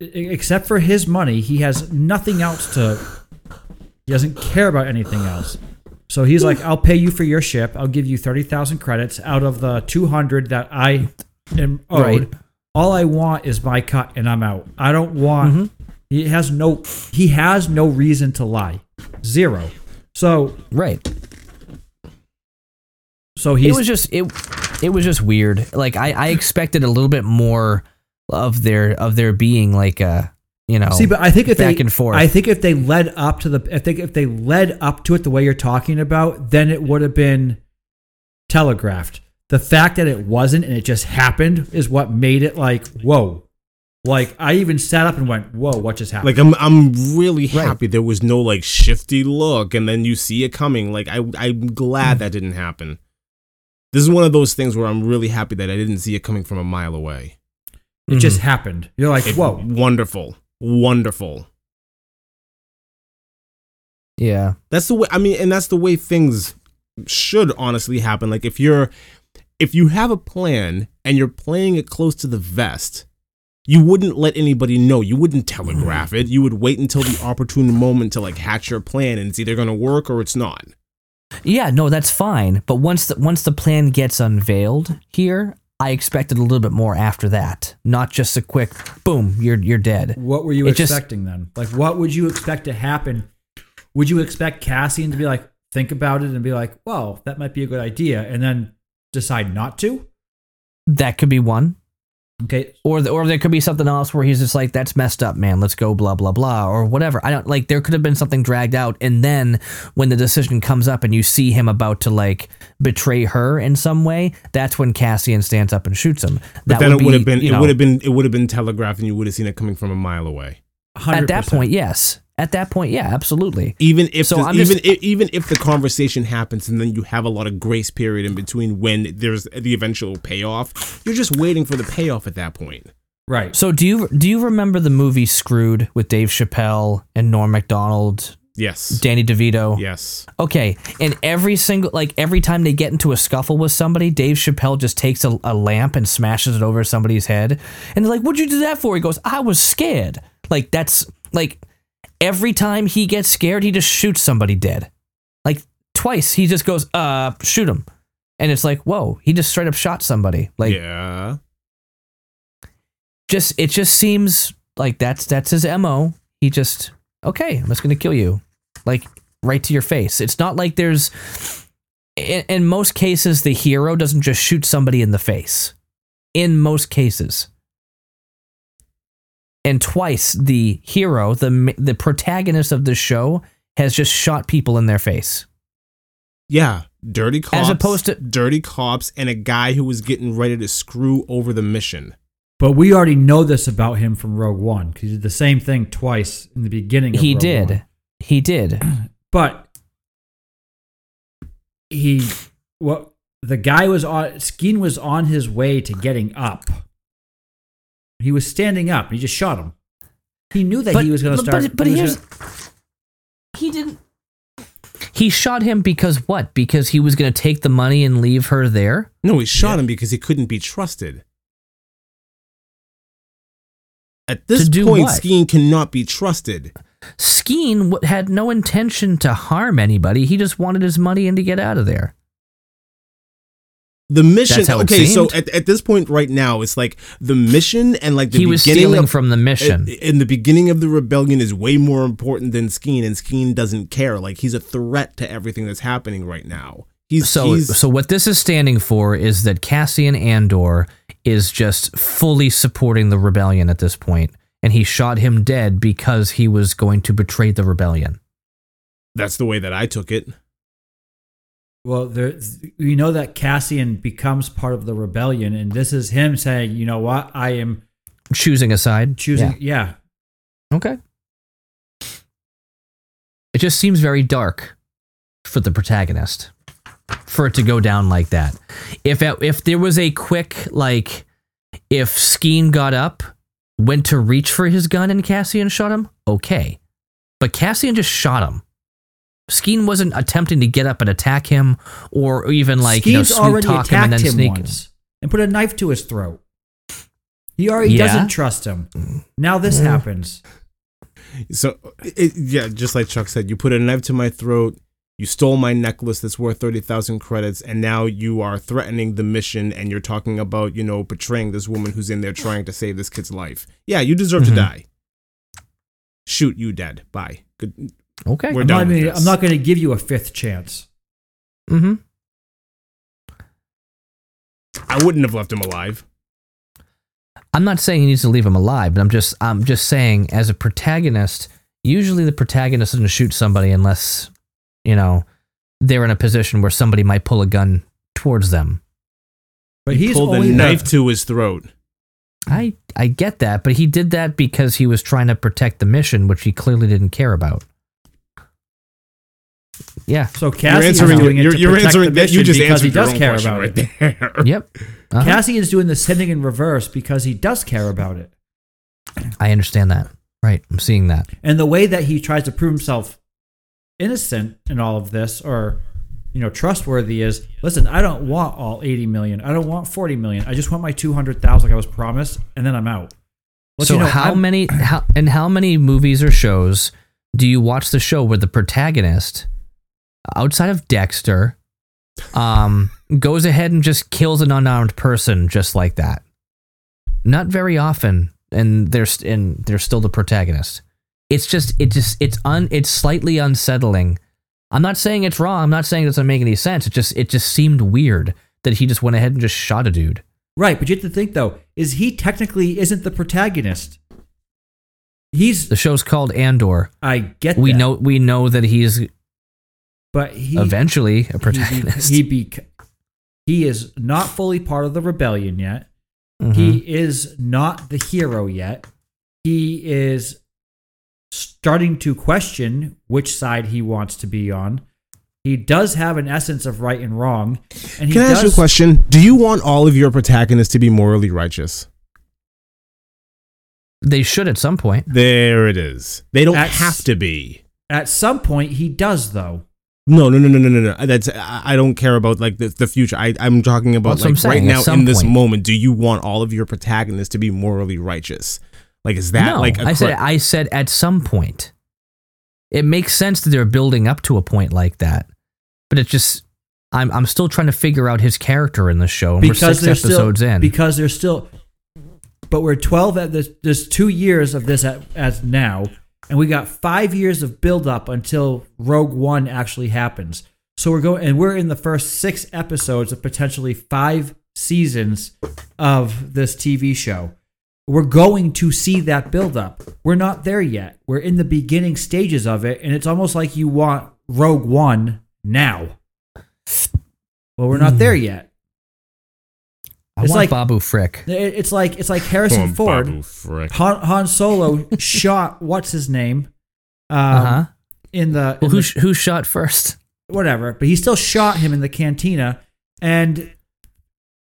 except for his money, he has nothing else to. He doesn't care about anything else. So he's like, "I'll pay you for your ship. I'll give you thirty thousand credits out of the two hundred that I am owed. Right. All I want is my cut, and I'm out. I don't want." Mm-hmm. He has no. He has no reason to lie. Zero. So right so he it was just it it was just weird like i i expected a little bit more of their of their being like a you know See, but I think if back they, and forth. I think if they led up to the, I think if they led up to it the way you're talking about, then it would have been telegraphed. The fact that it wasn't and it just happened is what made it like, whoa. Like I even sat up and went, "Whoa, what just happened?" Like I'm I'm really Right. happy there was no like shifty look and then you see it coming. Like I I'm glad hmm. that didn't happen. This is one of those things where I'm really happy that I didn't see it coming from a mile away. it just mm-hmm. happened. You're like, It- "Whoa." Wonderful. Wonderful. Yeah. That's the way I mean and that's the way things should honestly happen. Like if you're if you have a plan and you're playing it close to the vest, you wouldn't let anybody know. You wouldn't telegraph it. You would wait until the opportune moment to like hatch your plan and it's either going to work or it's not. Yeah, no, that's fine. But once the once the plan gets unveiled here, I expected a little bit more after that. Not just a quick boom, you're you're dead. What were you It just- expecting then? Like, what would you expect to happen? Would you expect Cassian to be like, think about it and be like, well, that might be a good idea, and then decide not to? That could be one. Okay. Or the, or there could be something else where he's just like, that's messed up, man. Let's go, blah blah blah, or whatever. I don't like. There could have been something dragged out, and then when the decision comes up and you see him about to like betray her in some way, that's when Cassian stands up and shoots him. But That then it be, would have been you it would have been it would have been telegraphed and you would have seen it coming from a mile away. 100%. at that point, yes. At that point, yeah, absolutely. Even if So the- even just- if, even if the conversation happens and then you have a lot of grace period in between when there's the eventual payoff, you're just waiting for the payoff at that point. Right. So do you do you remember the movie Screwed with Dave Chappelle and Norm Macdonald, Yes. Danny DeVito? Yes. Okay, and every single like every time they get into a scuffle with somebody, Dave Chappelle just takes a, a lamp and smashes it over somebody's head, and they're like, "What'd you do that for?" He goes, "I was scared." Like that's like every time he gets scared, he just shoots somebody dead. Like twice, he just goes, "Uh, shoot him," and it's like, "Whoa!" He just straight up shot somebody. Like yeah. just it just seems like that's that's his mo. He just okay, I'm just gonna kill you, like right to your face. It's not like there's in, in most cases the hero doesn't just shoot somebody in the face. In most cases, and twice the hero, the the protagonist of the show, has just shot people in their face. Yeah. Dirty cops. As opposed to- dirty cops and a guy who was getting ready to screw over the mission. But we already know this about him from Rogue One because he did the same thing twice in the beginning. Of He Rogue did, One. he did. but he what the guy was on Skeen was on his way to getting up. He was standing up. He just shot him. He knew that he was going to start. But, but he here's gonna- he didn't. He shot him because what? Because he was going to take the money and leave her there. No, he shot him because he couldn't be trusted. At this To point, what? Skeen cannot be trusted. Skeen w- had no intention to harm anybody. He just wanted his money and to get out of there. The mission. That's how it okay, so at, at this point right now, it's like the mission and like the he was beginning stealing of, from the mission. Uh, in the beginning of the rebellion is way more important than Skeen, and Skeen doesn't care. Like he's a threat to everything that's happening right now. He's so, he's, so what this is standing for is that Cassian Andor is just fully supporting the rebellion at this point, and he shot him dead because he was going to betray the rebellion. that's the way that I took it. Well, there, we know that Cassian becomes part of the rebellion, and this is him saying, "You know what? I am Choosing a side. choosing." Yeah, Yeah. Okay. It just seems very dark for the protagonist for it to go down like that. If it, if there was a quick like if Skeen got up, went to reach for his gun and Cassian shot him, okay. But Cassian just shot him. Skeen wasn't attempting to get up and attack him or even like, you know, Skeen's sweet already talk him and attacked then him sneak. once and put a knife to his throat. He already Yeah? doesn't trust him. Now this Mm. happens. So it, yeah, just like Chuck said, you put a knife to my throat. You stole my necklace that's worth thirty thousand credits, and now you are threatening the mission, and you're talking about you know betraying this woman who's in there trying to save this kid's life. Yeah, you deserve Mhm. to die. Shoot, you dead. Bye. Good. Okay. We're I'm done not, gonna, this. I'm not going to give you a fifth chance. Mm-hmm. I wouldn't have left him alive. I'm not saying he needs to leave him alive, but I'm just I'm just saying as a protagonist, usually the protagonist doesn't shoot somebody unless, you know, they're in a position where somebody might pull a gun towards them. But he's Pulled a only knife the, to his throat. I I get that, but he did that because he was trying to protect the mission, which he clearly didn't care about. Yeah. So You're Cassie is answering. doing it You're, to you're protect answering the that. You just because he answered does care question about right it. there. Yep. Uh-huh. Cassie is doing the sending in reverse because he does care about it. I understand that. Right. I'm seeing that. And the way that he tries to prove himself innocent in all of this or you know trustworthy is listen, I don't want all 80 million. I don't want 40 million. I just want my 200,000 like I was promised and then I'm out. Let so you know, how I'm- many how and how many movies or shows do you watch the show where the protagonist outside of Dexter um goes ahead and just kills an unarmed person just like that? Not very often and there's and they're still the protagonist. It's just it just it's un it's slightly unsettling. I'm not saying it's wrong. I'm not saying it doesn't make any sense. It just it just seemed weird that he just went ahead and just shot a dude. Right, but you have to think though, is he technically isn't the protagonist? He's The show's called Andor. I get We that, know we know that he's but he eventually a he be- protagonist. He, be, he is not fully part of the rebellion yet. Mhm. He is not the hero yet. He is starting to question which side he wants to be on. He does have an essence of right and wrong, and he Can I does. ask you a question? Do you want all of your protagonists to be morally righteous? they should at some point. There it is. They don't That's- have to be. At some point, he does though. No, no, no, no, no, no, no. That's I I don't care about like the, the future. I, I'm talking about That's like right saying, at now some in this point. moment. Do you want all of your protagonists to be morally righteous? Like is that no, like a I said I said at some point. It makes sense that they're building up to a point like that, but it just I'm I'm still trying to figure out his character in the show. And we're because 6 there's still episodes in. because there's still but we're 12 at this there's two years of this at, as now and we got five years of build up until rogue one actually happens. So we're going and we're in the first six episodes of potentially five seasons of this tv show. We're going to see that build up we're not there yet. We're in the beginning stages of it and it's almost like you want rogue one now. Well we're not hmm. there yet I it's want like- Babu Frick. It's like it's like Harrison Ford. Babu Frick. Han, Han Solo shot what's his name um, Uh huh. in the, Well, who the- who shot first? whatever, but he still shot him in the cantina, and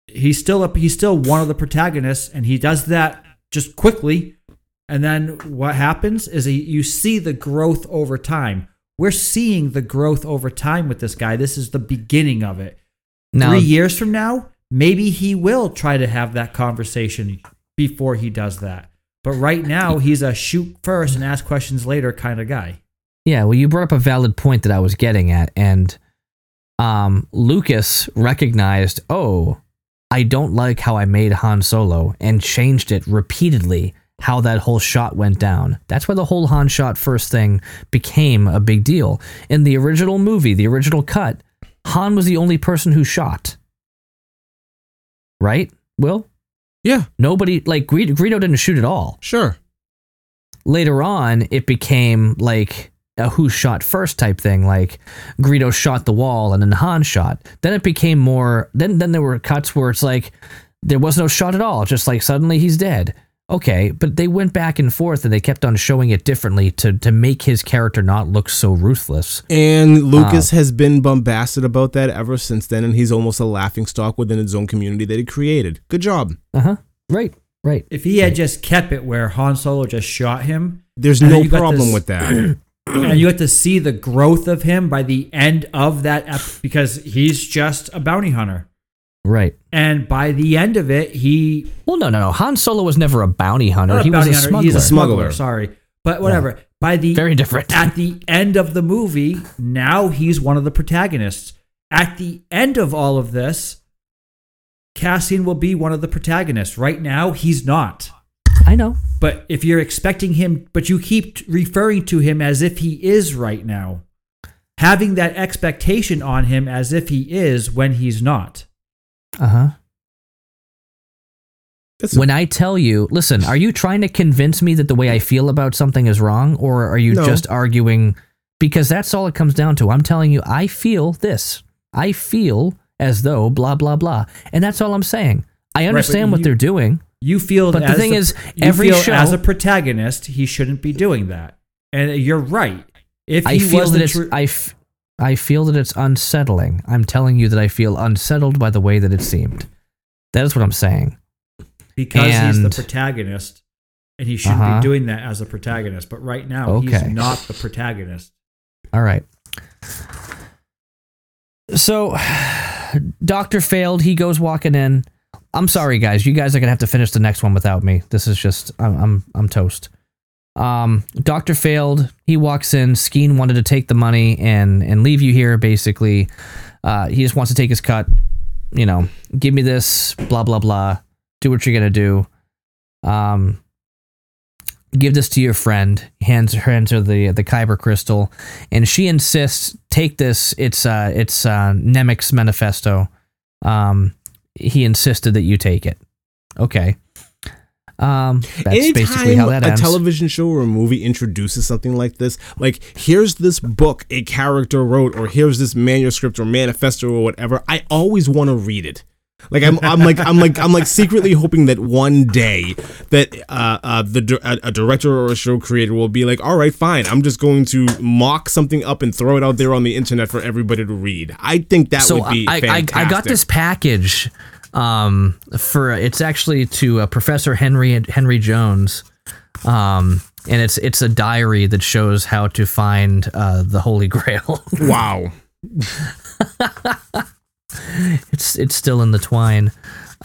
he's still up. He's still one of the protagonists, and he does that just quickly. And then what happens is he, you see the growth over time. We're seeing the growth over time with this guy. This is the beginning of it. Now, Three years from now, maybe he will try to have that conversation before he does that. But right now, he's a shoot first and ask questions later kind of guy. Yeah, well, you brought up a valid point that I was getting at, and um, Lucas recognized, oh, I don't like how I made Han Solo, and changed it repeatedly. How that whole shot went down. That's why the whole Han shot first thing became a big deal. In the original movie, the original cut, Han was the only person who shot. Right, Will? Yeah, Nobody like Greedo, Greedo didn't shoot at all. Sure. later on it became like a who shot first type thing like Greedo shot the wall and then Han shot. Then it became more then then there were cuts where it's like there was no shot at all. Just like suddenly he's dead okay but they went back and forth and they kept on showing it differently to to make his character not look so ruthless And Lucas has been bombasted about that ever since then, and he's almost a laughing stock within his own community that he created. Good job. uh-huh right right If he had just kept it where Han Solo just shot him, There's no problem this- with that. and you have to see the growth of him by the end of that, ep- because he's just a bounty hunter. Right And by the end of it, he well no no no Han Solo was never a bounty hunter not he was a hunter, smuggler He's a smuggler. Smuggler. Sorry, but whatever. By the very different at the end of the movie, now he's one of the protagonists. At the end of all of this, Cassian will be one of the protagonists. Right now, he's not. I know But if you're expecting him, but you keep referring to him as if he is right now, having that expectation on him as if he is when he's not. Uh-huh That's a- when I tell you, listen, are you trying to convince me that the way I feel about something is wrong, or are you No. just arguing? Because that's all it comes down to. I'm telling you, I feel this. I feel as though blah blah blah, and that's all I'm saying. I understand but what you- they're doing. You feel, But the as thing is, you every show- as a protagonist, he shouldn't be doing that. And you're right. If he I feel that it's tru- I, f- I feel that it's unsettling. I'm telling you that I feel unsettled by the way that it seemed. That is what I'm saying. because he's the protagonist, and he shouldn't Uh-huh. be doing that as a protagonist. But right now, Okay. he's not the protagonist. All right. So, Doctor failed. He goes walking in. I'm sorry, guys. You guys are gonna have to finish the next one without me. This is just I'm I'm, I'm toast. Um, Doctor failed. He walks in. Skeen wanted to take the money and and leave you here. Basically, uh, he just wants to take his cut. You know, give me this. Blah blah blah. Do what you're gonna do. Um, give this to your friend. Hands hands her the the kyber crystal, and she insists take this. It's uh it's uh Nemik's manifesto. Um, he insisted that you take it. Okay. Um, that's basically how that a television show or a movie introduces something like this, like here's this book a character wrote, or here's this manuscript or manifesto or whatever, I always want to read it. Like I'm, I'm like I'm like I'm like secretly hoping that one day that uh, uh the a, a director or a show creator will be like, all right, fine, I'm just going to mock something up and throw it out there on the internet for everybody to read. I think that so would be I, I. I got this package um, for it's actually to uh, Professor Henry Henry Jones, um, and it's it's a diary that shows how to find uh, the Holy Grail. Wow. it's it's still in the twine,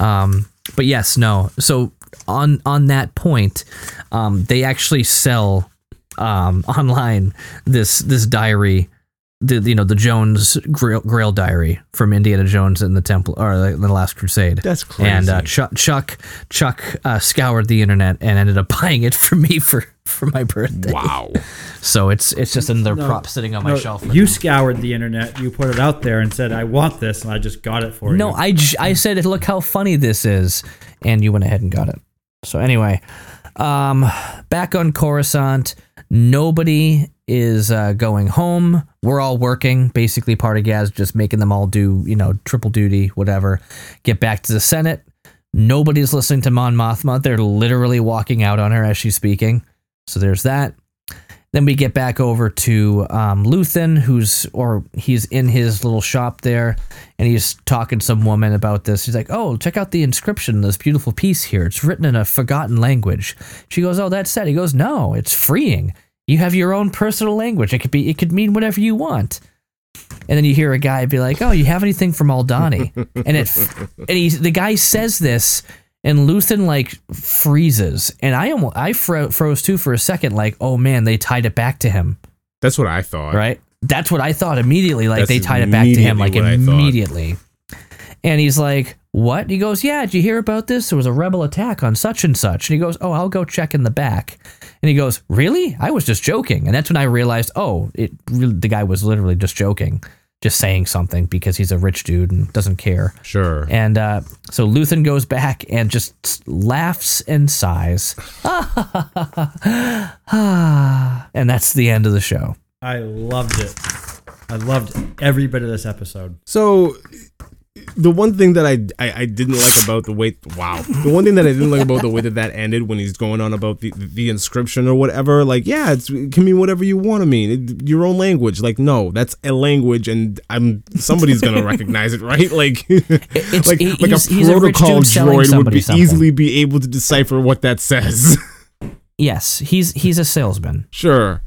um, but yes, no. So on on that point, um, they actually sell um, online this this diary. The, you know the Jones Grail, Grail diary from Indiana Jones and the Temple or the, the Last Crusade. That's crazy. And uh, Chuck Chuck Chuck uh, scoured the internet and ended up buying it for me for for my birthday. wow. So it's it's just another No, prop sitting on my No, shelf. You scoured the internet. You put it out there and said, "I want this," and I just got it for No, you. No, I, j- I said, look how funny this is. And you went ahead and got it. So, anyway, um, back on Coruscant, nobody is uh, going home. We're all working. Basically, Partagaz just making them all do, you know, triple duty, whatever. Get back to the Senate. Nobody's listening to Mon Mothma. They're literally walking out on her as she's speaking. So, there's that. Then we get back over to um, Luthen, who's or he's in his little shop there, and he's talking to some woman about this. He's like, "Oh, check out the inscription, this beautiful piece here. It's written in a forgotten language." She goes, "Oh, that's sad." He goes, "No, it's freeing. You have your own personal language. It could be, it could mean whatever you want." And then you hear a guy be like, "Oh, you have anything from Aldhani?" and it, and he, the guy says this, and Luthen like freezes, and I almost, I fro- froze too for a second, like, "Oh man, they tied it back to him." That's what I thought. right? That's what I thought immediately. Like That's they tied it back to him, like immediately what I thought. immediately. And he's like, "What?" He goes, "Yeah, did you hear about this? There was a rebel attack on such and such." And he goes, "Oh, I'll go check in the back." And he goes, "Really? I was just joking." And that's when I realized, oh, it the guy was literally just joking, just saying something because he's a rich dude and doesn't care. Sure. And uh, so Luthen goes back and just laughs and sighs. and that's the end of the show. I loved it. I loved every bit of this episode. So the one thing that I, I I didn't like about the way wow. The one thing that I didn't like about the way that that ended when he's going on about the the inscription or whatever like yeah it's, it can mean whatever you want to mean. It, your own language. Like no that's a language and I'm somebody's gonna recognize it right? Like It's- like he- like a he's a protocol droid would be easily be able to decipher what that says. Yes, he's he's a salesman. sure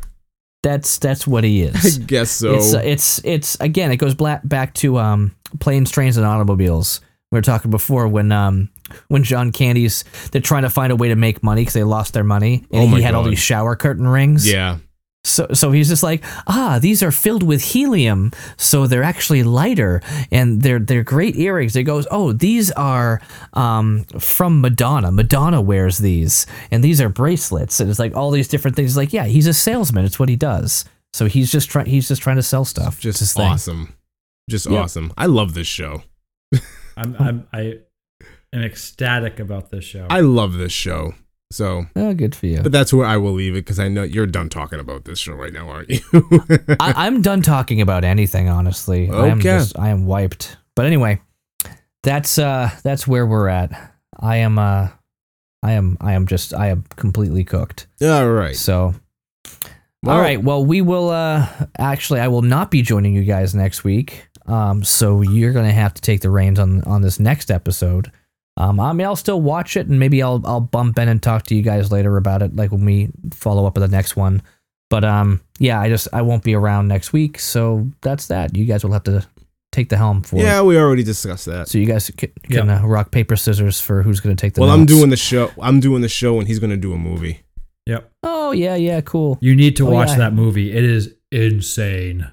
That's that's what he is. I guess so It's uh, it's it's again. It goes black, back to um, planes, trains, and automobiles. We were talking before when um when John Candy's they're trying to find a way to make money because they lost their money, and Oh he had all these shower curtain rings. yeah So so he's just like, ah, these are filled with helium, so they're actually lighter, and they're they're great earrings. He goes, oh, these are um from Madonna. Madonna wears these, and these are bracelets, and it's like all these different things. Like, yeah, he's a salesman. It's what he does. So he's just trying. He's just trying to sell stuff. It's his just thing. awesome just Yep. awesome I love this show I'm I'm I am ecstatic about this show. I love this show so Oh, good for you. But that's where I will leave it because I know you're done talking about this show right now, aren't you? I, I'm done talking about anything. Honestly, I am Okay. just I am wiped. But anyway, that's uh that's where we're at. I am uh I am I am just I am completely cooked. All right. So Well, all right, well we will uh actually I will not be joining you guys next week. Um so you're going to have to take the reins on on this next episode. Um I mean I'll still watch it and maybe I'll I'll bump in and talk to you guys later about it like when we follow up with the next one. But um yeah, I just I won't be around next week, so that's that. You guys will have to take the helm for it. Yeah, we already discussed that. So you guys can, can uh, rock paper scissors for who's going to take the. Well, I'm doing the show. I'm doing the show, and he's gonna do a movie. Yep. Oh yeah, yeah, cool. You need to Oh, watch yeah. that movie. It is insane.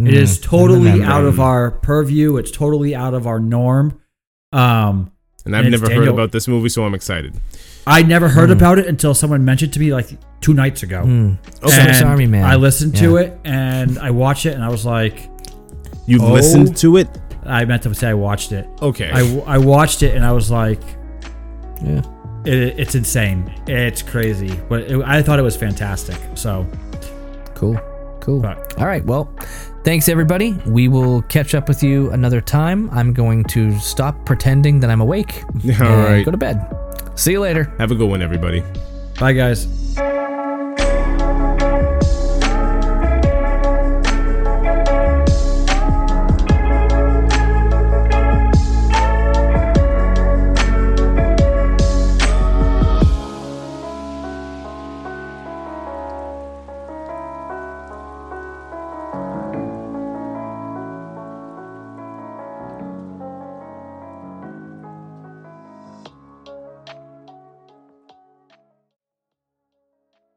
Mm, It is totally out of our purview. It's totally out of our norm. Um, And I've And it's never heard about this movie, so I'm excited. I never heard Mm. about it until someone mentioned it to me like two nights ago. Mm. Okay. Swiss And Army Man. I listened to it and I watched it and I was like, You Oh. listened to it? I meant to say I watched it. Okay. I, I watched it and I was like, Yeah. it, it's insane. It's crazy. But it, I thought it was fantastic. So, Cool. Cool. But- All right. Well, thanks everybody. We will catch up with you another time. I'm going to stop pretending that I'm awake All and right. go to bed. See you later. Have a good one, everybody. bye guys.